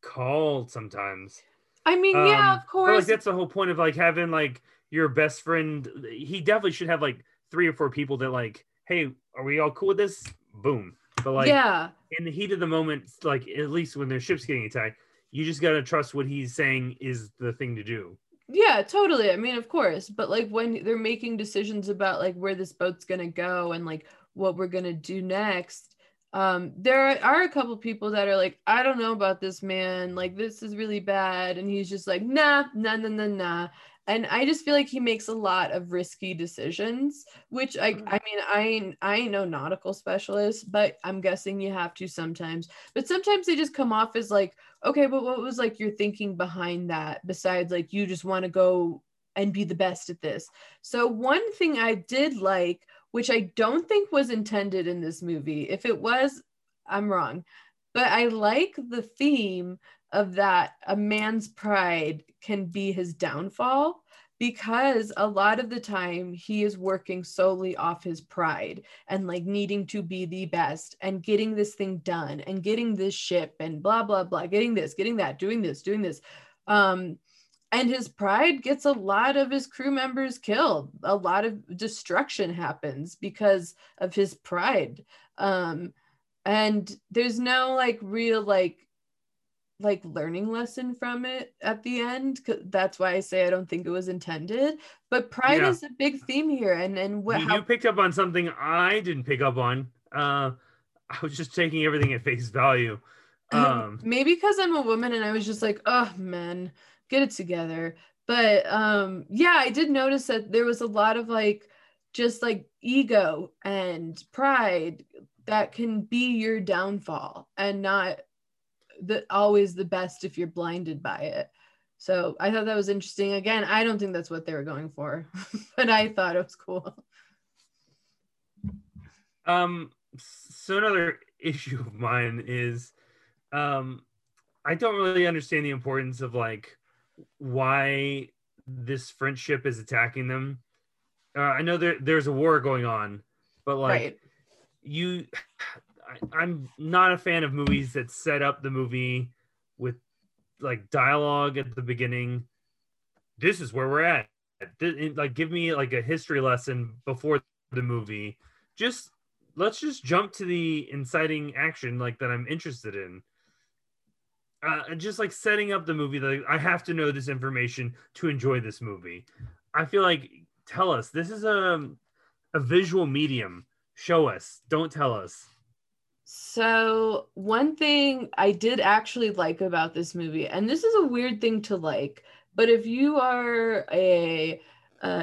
call sometimes. I mean, um, yeah, of course. like that's the whole point of like having like your best friend. He definitely should have like three or four people that like, hey, are we all cool with this? Boom. But like yeah in the heat of the moment, like at least when their ship's getting attacked, you just gotta trust what he's saying is the thing to do. Yeah, totally. I mean, of course, but like when they're making decisions about like where this boat's gonna go and like what we're gonna do next, um, there are a couple people that are like, I don't know about this man. Like this is really bad, and he's just like, nah, nah, nah, nah, nah. And I just feel like he makes a lot of risky decisions, which I, I mean, I I ain't no nautical specialist, but I'm guessing you have to sometimes. But sometimes they just come off as like, okay, but what was like your thinking behind that? Besides, like you just want to go and be the best at this. So one thing I did like, which I don't think was intended in this movie. If it was, I'm wrong. But I like the theme of that a man's pride can be his downfall because a lot of the time he is working solely off his pride and like needing to be the best and getting this thing done and getting this ship and blah blah blah getting this getting that doing this doing this. Um and his pride gets a lot of his crew members killed. A lot of destruction happens because of his pride. Um and there's no like real like like learning lesson from it at the end that's why i say i don't think it was intended but pride Yeah. is a big theme here and and what you, how you picked up on something I didn't pick up on. Uh, I was just taking everything at face value. Um, maybe because i'm a woman and i was just like oh man get it together but um yeah i did notice that there was a lot of like just like ego and pride that can be your downfall and not the always the best if you're blinded by it. So i thought that was interesting. Again i don't think that's what they were going for but i thought it was cool. Um, so another issue of mine is, um, I don't really understand the importance of like why this French ship is attacking them. Uh, I know there there's a war going on, but like right. you, I, I'm not a fan of movies that set up the movie with like dialogue at the beginning. This is where we're at. Th- Like, give me like a history lesson before the movie. Just let's just jump to the inciting action like that I'm interested in. Uh, just like setting up the movie, like I have to know this information to enjoy this movie. I feel like tell us this is a a visual medium. Show us, don't tell us. So, one thing I did actually like about this movie, and this is a weird thing to like, but if you are a,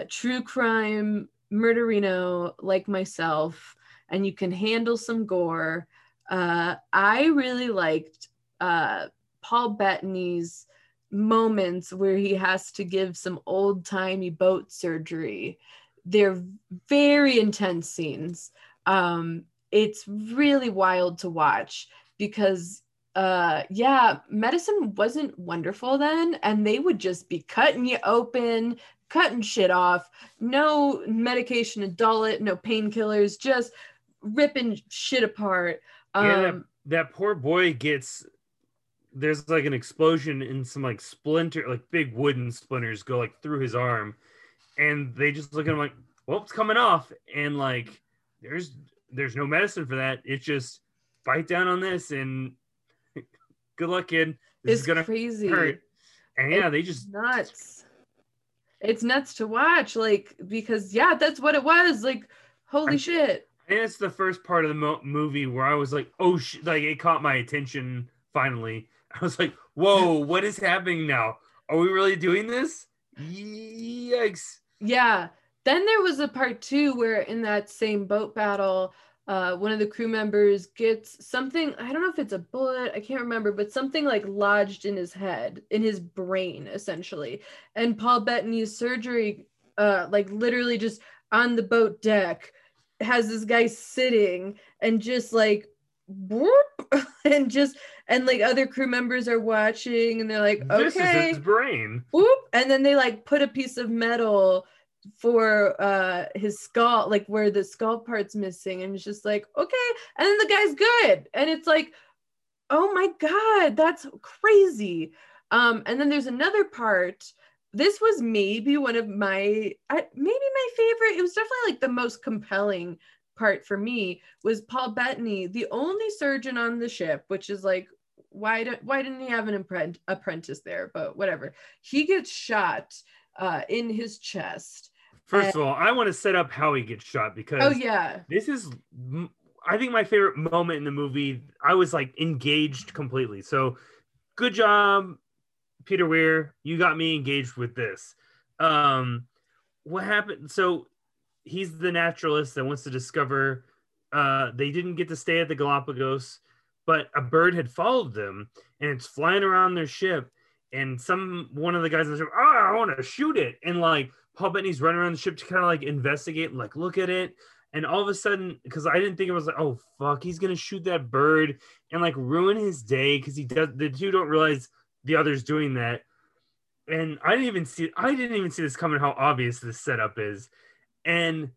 true crime murderino like myself and you can handle some gore, uh, I really liked uh, Paul Bettany's moments where he has to give some old timey boat surgery. They're very intense scenes. Um, it's really wild to watch because uh yeah medicine wasn't wonderful then and they would just be cutting you open cutting shit off no medication to dull it no painkillers just ripping shit apart. Um Yeah, that, that poor boy gets there's like an explosion and some like splinter like big wooden splinters go like through his arm and they just look at him like well it's coming off and like there's there's no medicine for that it's just bite down on this and good luck kid this it's is gonna crazy hurt and yeah they just nuts it's nuts to watch like because yeah that's what it was like holy I- shit and it's the first part of the mo- movie where I was like, oh, sh-, like it caught my attention finally. I was like, whoa, what is happening now? Are we really doing this? Yikes. Yeah. Then there was a part two where in that same boat battle, uh, one of the crew members gets something, I don't know if it's a bullet, I can't remember, but something like lodged in his head, in his brain, essentially. And Paul Bettany's surgery, uh, like literally just on the boat deck, has this guy sitting and just like whoop, and just and like other crew members are watching and they're like, okay This is his brain. whoop, and then they like put a piece of metal for uh his skull like where the skull part's missing and it's just like okay and then the guy's good and it's like oh my god that's crazy um and then there's another part this was maybe one of my I, maybe my favorite it was definitely like the most compelling part for me was Paul Bettany, the only surgeon on the ship, which is like, why don't why didn't he have an apprentice there? But whatever. He gets shot uh, in his chest. First of all, I want to set up how he gets shot because Oh yeah, this is I think my favorite moment in the movie. I was like engaged completely. So good job, Peter Weir. You got me engaged with this. Um what happened? So he's the naturalist that wants to discover uh they didn't get to stay at the Galapagos, but a bird had followed them and it's flying around their ship and some one of the guys in the ship, oh, want to shoot it. And like Paul Bettany's running around the ship to kind of like investigate, and like look at it. And all of a sudden, because I didn't think it was like, oh fuck, he's gonna shoot that bird and like ruin his day because he does. The two don't realize the other's doing that. And I didn't even see. I didn't even see this coming. How obvious this setup is. And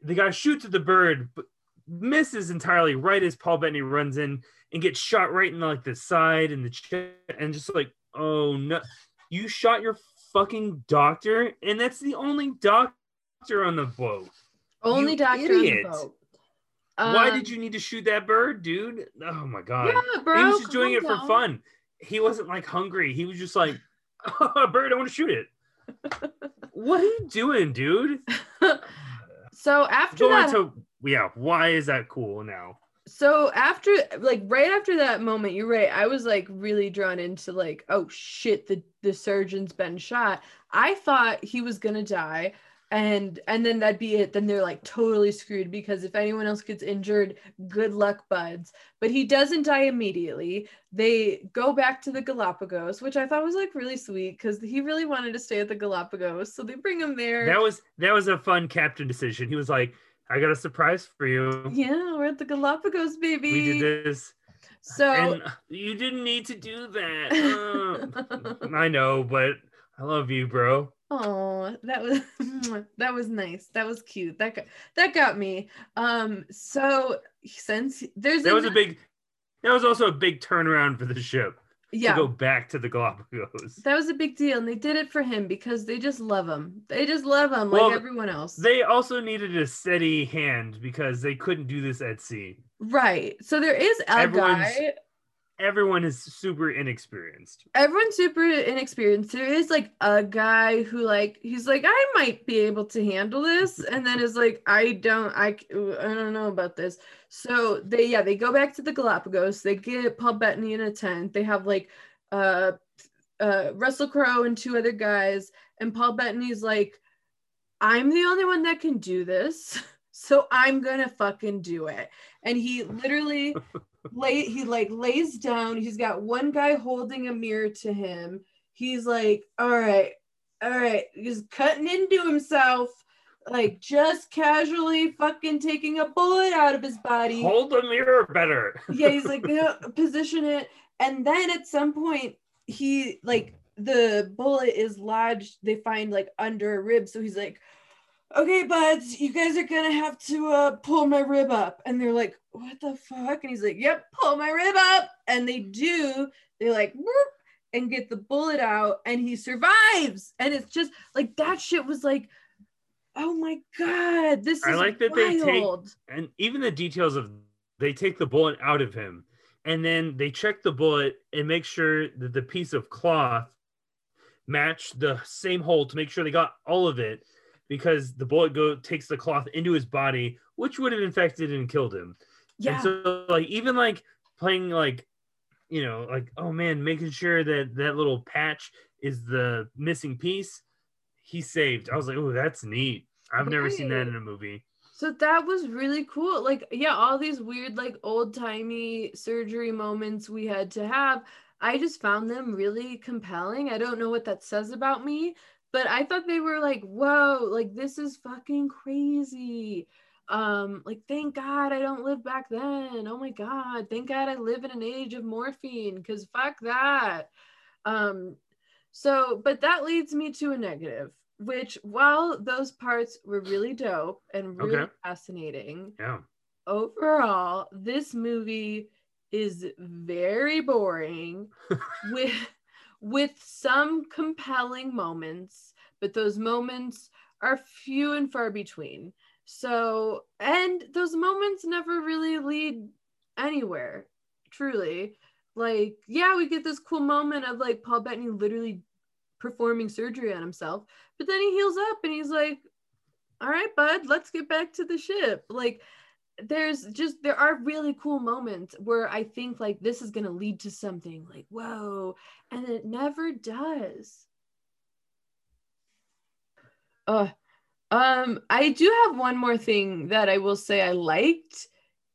the guy shoots at the bird, but misses entirely right as Paul Bettany runs in and gets shot right in like the side and the chest, and just like, oh no, you shot your fucking doctor, and that's the only doctor on the boat. only You doctor idiot. on the boat. Why Um, did you need to shoot that bird, dude? Oh my god. Yeah, bro. he was just doing it for calm fun. He wasn't like hungry. He was just like, oh, a bird, I want to shoot it. what are you doing, dude? so after Go that, into yeah, why is that cool now? So after like right after that moment you're right i was like really drawn into like oh shit the the surgeon's been shot. I thought he was gonna die and and then that'd be it. Then they're like totally screwed because if anyone else gets injured good luck buds. But he doesn't die immediately. They go back to the galapagos which i thought was like really sweet because he really wanted to stay at the galapagos so they bring him there. That was that was a fun captain decision. He was like, I got a surprise for you. yeah we're at the galapagos baby We did this. so and you didn't need to do that. Uh, I know, but I love you, bro. Oh, that was that was nice. That was cute. That got, that got me. Um, so since there's That was a big that was also a big turnaround for the ship yeah, to go back to the Galapagos. that was a big deal, and they did it for him because they just love him. They just love him Well, like everyone else, They also needed a steady hand because they couldn't do this at sea. right? So there is a Everyone's- guy. Everyone is super inexperienced. Everyone's super inexperienced. There is like a guy who like he's like I might be able to handle this, and then is like I don't I I don't know about this. So they yeah they go back to the Galapagos. They get Paul Bettany in a tent. They have like uh uh Russell Crowe and two other guys, and Paul Bettany's like I'm the only one that can do this. So I'm gonna fucking do it. And he literally lay he like lays down. He's got one guy holding a mirror to him. He's like, all right, all right, he's cutting into himself, like just casually fucking taking a bullet out of his body. Hold the mirror better. yeah, he's like, "Yeah, position it. And then at some point, he like the bullet is lodged, they find like under a rib. So he's like, okay, buds, you guys are gonna have to uh pull my rib up. And they're like, what the fuck? And he's like, yep, pull my rib up. And they do, they like whoop, and get the bullet out, and he survives. And it's just like that shit was like, oh my god, this is I like that they take- wild. and even the details of they take the bullet out of him and then they check the bullet and make sure that the piece of cloth matched the same hole to make sure they got all of it because the bullet go takes the cloth into his body which would have infected and killed him yeah. and so like even like playing like you know like oh man making sure that that little patch is the missing piece he saved i was like oh that's neat i've never seen that in a movie So that was really cool. Like, yeah, all these weird, like old timey surgery moments we had to have. I just found them really compelling. I don't know what that says about me, but I thought they were like, whoa, like this is fucking crazy. Um, like thank God I don't live back then. Oh my God, thank God I live in an age of morphine, because fuck that. Um, so, but that leads me to a negative, which while those parts were really dope and really Okay. fascinating, yeah overall, this movie is very boring with with some compelling moments, but those moments are few and far between. So, and those moments never really lead anywhere, truly. Like, yeah, we get this cool moment of like Paul Bettany literally performing surgery on himself, but then he heals up and he's like, all right, bud, let's get back to the ship. Like, there's just there are really cool moments where I think like this is gonna lead to something like whoa, and it never does. Uh, um, I do have one more thing that I will say I liked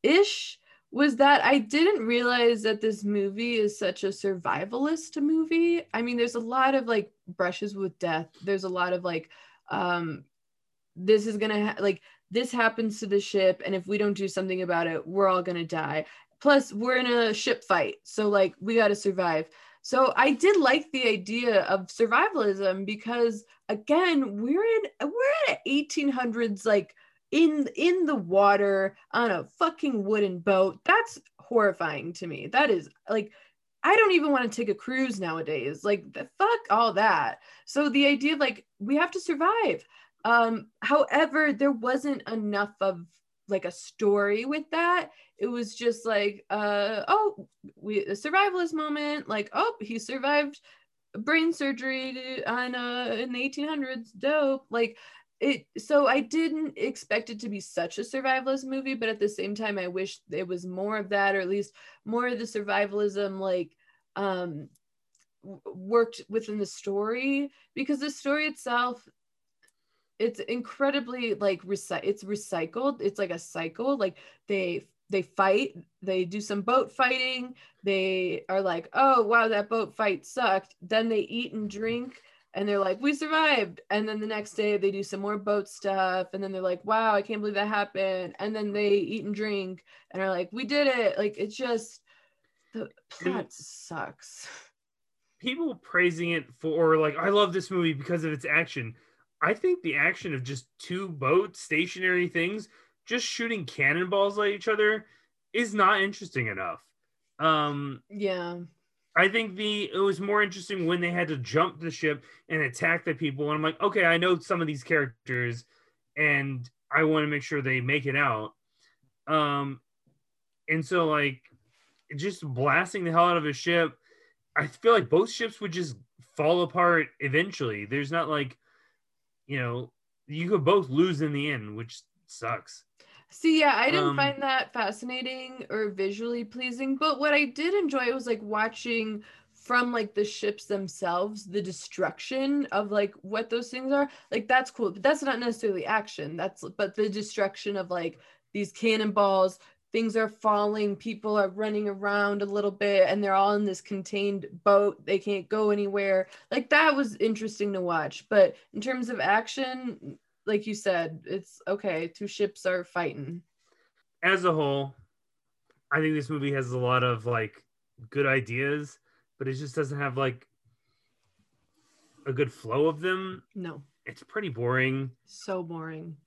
ish was that I didn't realize that this movie is such a survivalist movie. I mean, there's a lot of like brushes with death. There's a lot of like, um, this is gonna ha- like this happens to the ship and if we don't do something about it we're all going to die plus we're in a ship fight so like we got to survive so i did like the idea of survivalism because again we're in we're at 1800s like in in the water on a fucking wooden boat that's horrifying to me that is like I don't even want to take a cruise nowadays. Like, the fuck all that. So, the idea of like, we have to survive. Um, however, there wasn't enough of like a story with that. It was just like, uh, oh, we a survivalist moment, like, oh, he survived brain surgery on uh in the 1800s. Dope. Like it so I didn't expect it to be such a survivalist movie, but at the same time, I wish it was more of that, or at least more of the survivalism, like um worked within the story because the story itself it's incredibly like recy- it's recycled it's like a cycle like they they fight they do some boat fighting they are like oh wow that boat fight sucked. Then they eat and drink and they're like we survived. And then the next day they do some more boat stuff and then they're like wow i can't believe that happened. And then they eat and drink and are like we did it. Like it's just the plot sucks. People praising it for like i love this movie because of its action I think the action of just two boats, stationary things just shooting cannonballs at each other is not interesting enough. Um, yeah. I think the it was more interesting when they had to jump the ship and attack the people. And I'm like, okay, I know some of these characters, and I want to make sure they make it out. Um, and so like, just blasting the hell out of a ship, I feel like both ships would just fall apart eventually. There's not like you know, you could both lose in the end, which sucks. See, yeah, I didn't um, find that fascinating or visually pleasing, but what I did enjoy was like watching from like the ships themselves the destruction of like what those things are like that's cool but that's not necessarily action that's but the destruction of like these cannonballs things are falling people are running around a little bit and they're all in this contained boat they can't go anywhere. Like that was interesting to watch. But in terms of action like you said it's okay two ships are fighting. As a whole i think this movie has a lot of like good ideas but it just doesn't have like a good flow of them. No. It's pretty boring. So boring.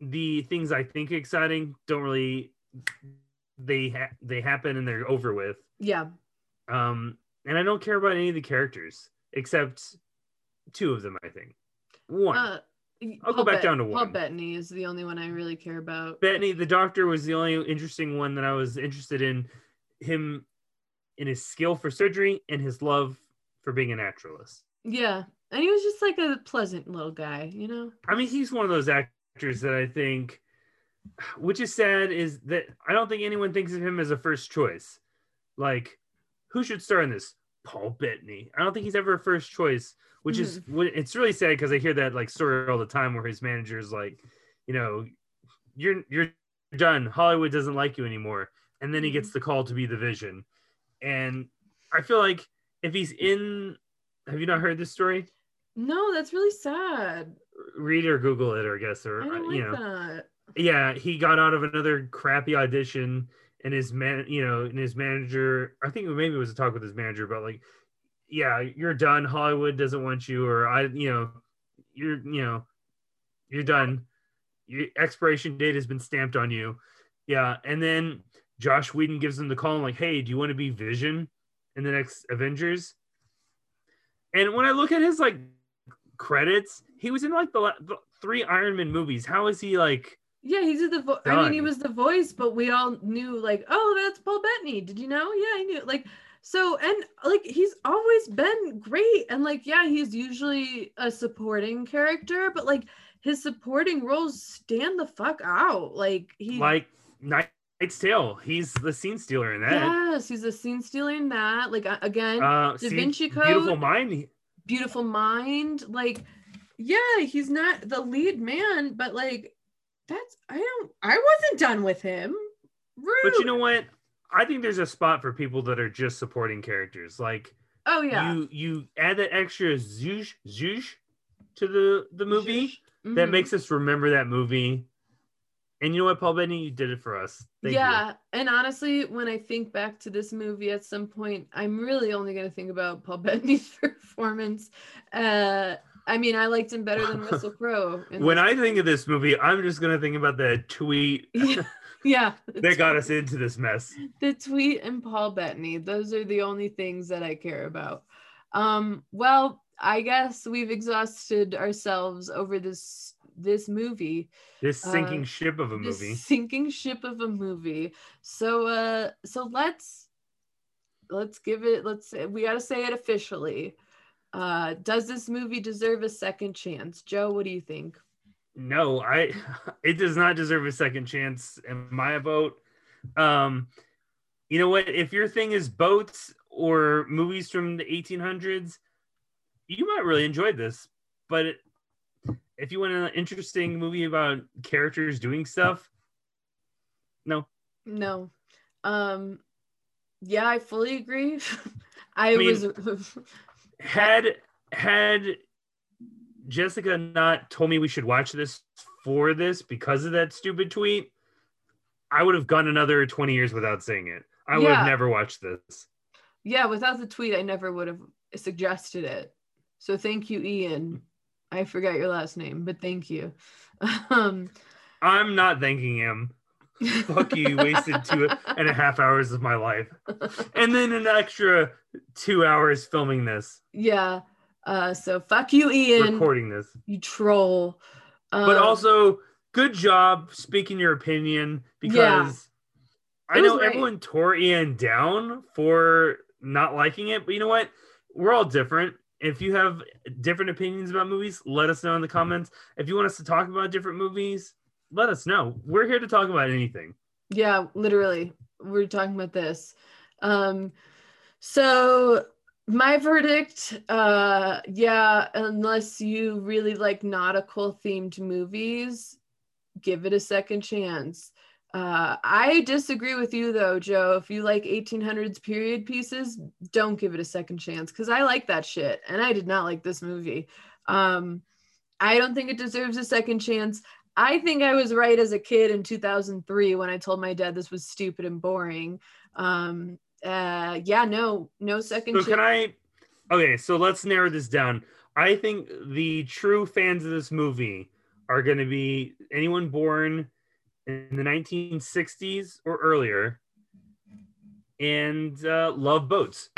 The things i think exciting don't really they ha- they happen and they're over with. Yeah. Um, and I don't care about any of the characters except two of them. I think one. Uh, I'll Paul go back Bet- down to one. Paul Bettany is the only one I really care about. Bettany, the doctor, was the only interesting one that I was interested in. Him, in his skill for surgery and his love for being a naturalist. Yeah, and he was just like a pleasant little guy, you know. I mean, he's one of those actors that I think which is sad is that I don't think anyone thinks of him as a first choice. Like, who should star in this? Paul Bettany. I don't think he's ever a first choice, which mm-hmm. is it's really sad because I hear that like story all the time where his manager is like, you know, you're you're done. Hollywood doesn't like you anymore, and then he gets mm-hmm. the call to be the Vision, and I feel like if he's in, have you not heard this story? No, that's really sad. Read or Google it, or I guess, or I uh, like you know. That yeah, he got out of another crappy audition, and his man, you know, and his manager. I think maybe it was a talk with his manager but like, yeah, you're done. Hollywood doesn't want you, or I, you know, you're, you know, you're done. Your expiration date has been stamped on you. Yeah, and then Joss Whedon gives him the call, and like, hey, do you want to be Vision in the next Avengers? And when I look at his like credits, he was in like the, the three Iron Man movies. How is he like? Yeah, he's the vo- I mean, he was the voice, but we all knew like, oh, that's Paul Bettany. Did you know? Yeah, I knew. Like, so and like he's always been great, and like, yeah, he's usually a supporting character, but like his supporting roles stand the fuck out. Like he, Like Knight's Tale. He's the scene stealer in that. yes, he's the scene stealer in that. Like again, Uh, Da see, Vinci Beautiful Mind. beautiful mind. Like, yeah, he's not the lead man, but like, that's I don't. I wasn't done with him. Rude. But you know what? I think there's a spot for people that are just supporting characters. Like Oh yeah. you you add that extra zhoosh zhoosh to the the movie that Mhm. makes us remember that movie. And you know what, Paul Bettany, you did it for us. Thank you. yeah, and honestly, when I think back to this movie at some point, I'm really only gonna think about Paul Bettany's performance. Uh, I mean, I liked him better than Russell Crowe. When I think of this movie, I'm just gonna think about the tweet yeah, yeah, that got us into this mess. the tweet and Paul Bettany. Those are the only things that I care about. Um, well, I guess we've exhausted ourselves over this this movie. This sinking Uh, ship of a this movie. sinking ship of a movie. So uh so let's let's give it let's say we got to say it officially. Uh does this movie deserve a second chance? Joe, what do you think? No, I it does not deserve a second chance in my vote. Um you know what? If your thing is boats or movies from the 1800s, you might really enjoy this. But it, if you want an interesting movie about characters doing stuff, no. No. Um yeah, I fully agree. I, I mean- was Had had Jessica not told me we should watch this for this because of that stupid tweet, I would have gone another 20 years without seeing it. I would Yeah. have never watched this. yeah, without the tweet I never would have suggested it. So thank you Ian. I forgot your last name, but thank you. Um I'm not thanking him. Fuck you, you wasted two and a half hours of my life. And then an extra two hours filming this, Yeah. Uh, so fuck you, Ian. recording this. You troll. Um, But also, good job speaking your opinion because Yeah. I know everyone tore Ian down for not liking it, but you know what? We're all different. If you have different opinions about movies, let us know in the comments. If you want us to talk about different movies, let us know. We're here to talk about anything. yeah, literally, we're talking about this. Um, so my verdict, uh, yeah, unless you really like nautical themed movies, give it a second chance. Uh, I disagree with you though, Joe. If you like 1800s period pieces, don't give it a second chance because I like that shit, and I did not like this movie. Um, I don't think it deserves a second chance. I think I was right as a kid in 2003 when I told my dad this was stupid and boring. Um, uh, yeah, no, no second So chance. can I? Okay, so let's narrow this down. I think the true fans of this movie are going to be anyone born in the 1960s or earlier, and uh, love boats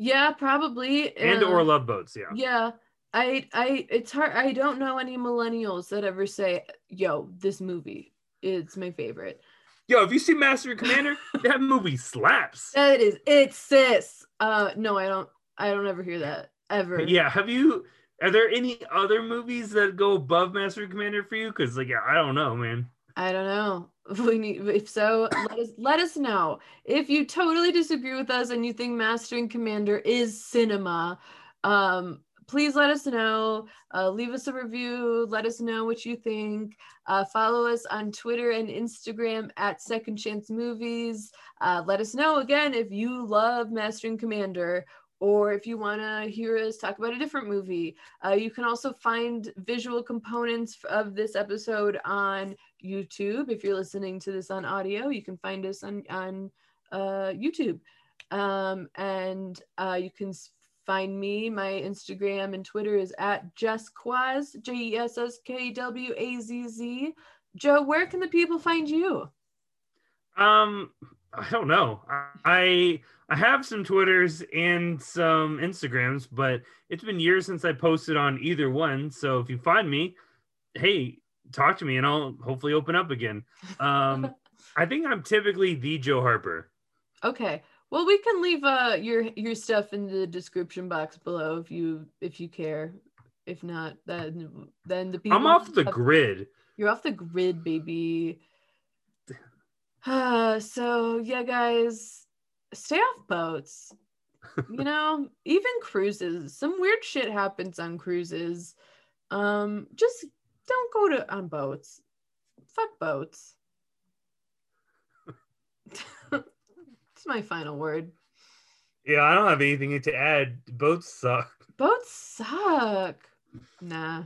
yeah, probably. and uh, or love boats. Yeah. Yeah. I I it's hard I don't know any millennials that ever say, yo, this movie is my favorite. Yo, have you seen Master and Commander? that movie slaps. That is it's sis. Uh no, I don't I don't ever hear that. Ever. Yeah. Have you? Are there any other movies that go above Master and Commander for you? Because like, yeah, I don't know, man. I don't know. We need if so, let us let us know. If you totally disagree with us and you think Master and Commander is cinema, um, please let us know. Uh, leave us a review. Let us know what you think. Uh, follow us on Twitter and Instagram at Second Chance Movies. Uh, let us know again if you love Master and Commander or if you want to hear us talk about a different movie. Uh, you can also find visual components of this episode on YouTube. If you're listening to this on audio, you can find us on on uh, YouTube, um, and uh, you can find me. My Instagram and Twitter is at Jesskwazz, J E S S K W A Z Z. Joe, where can the people find you? Um, I don't know. I I have some Twitters and some Instagrams, but it's been years since I posted on either one. So if you find me, hey, talk to me and I'll hopefully open up again. Um, I think I'm typically the Joe Harper. Okay. Well, we can leave uh your your stuff in the description box below if you if you care. If not, then then the people I'm off the uh, grid. You're off the grid, baby. Uh, so yeah, guys, stay off boats. you know, even cruises. Some weird shit happens on cruises. Um, just don't go to on boats. Fuck boats. It's my final word. Yeah, I don't have anything to add. Boats suck. Boats suck. Nah.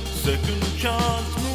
Second chance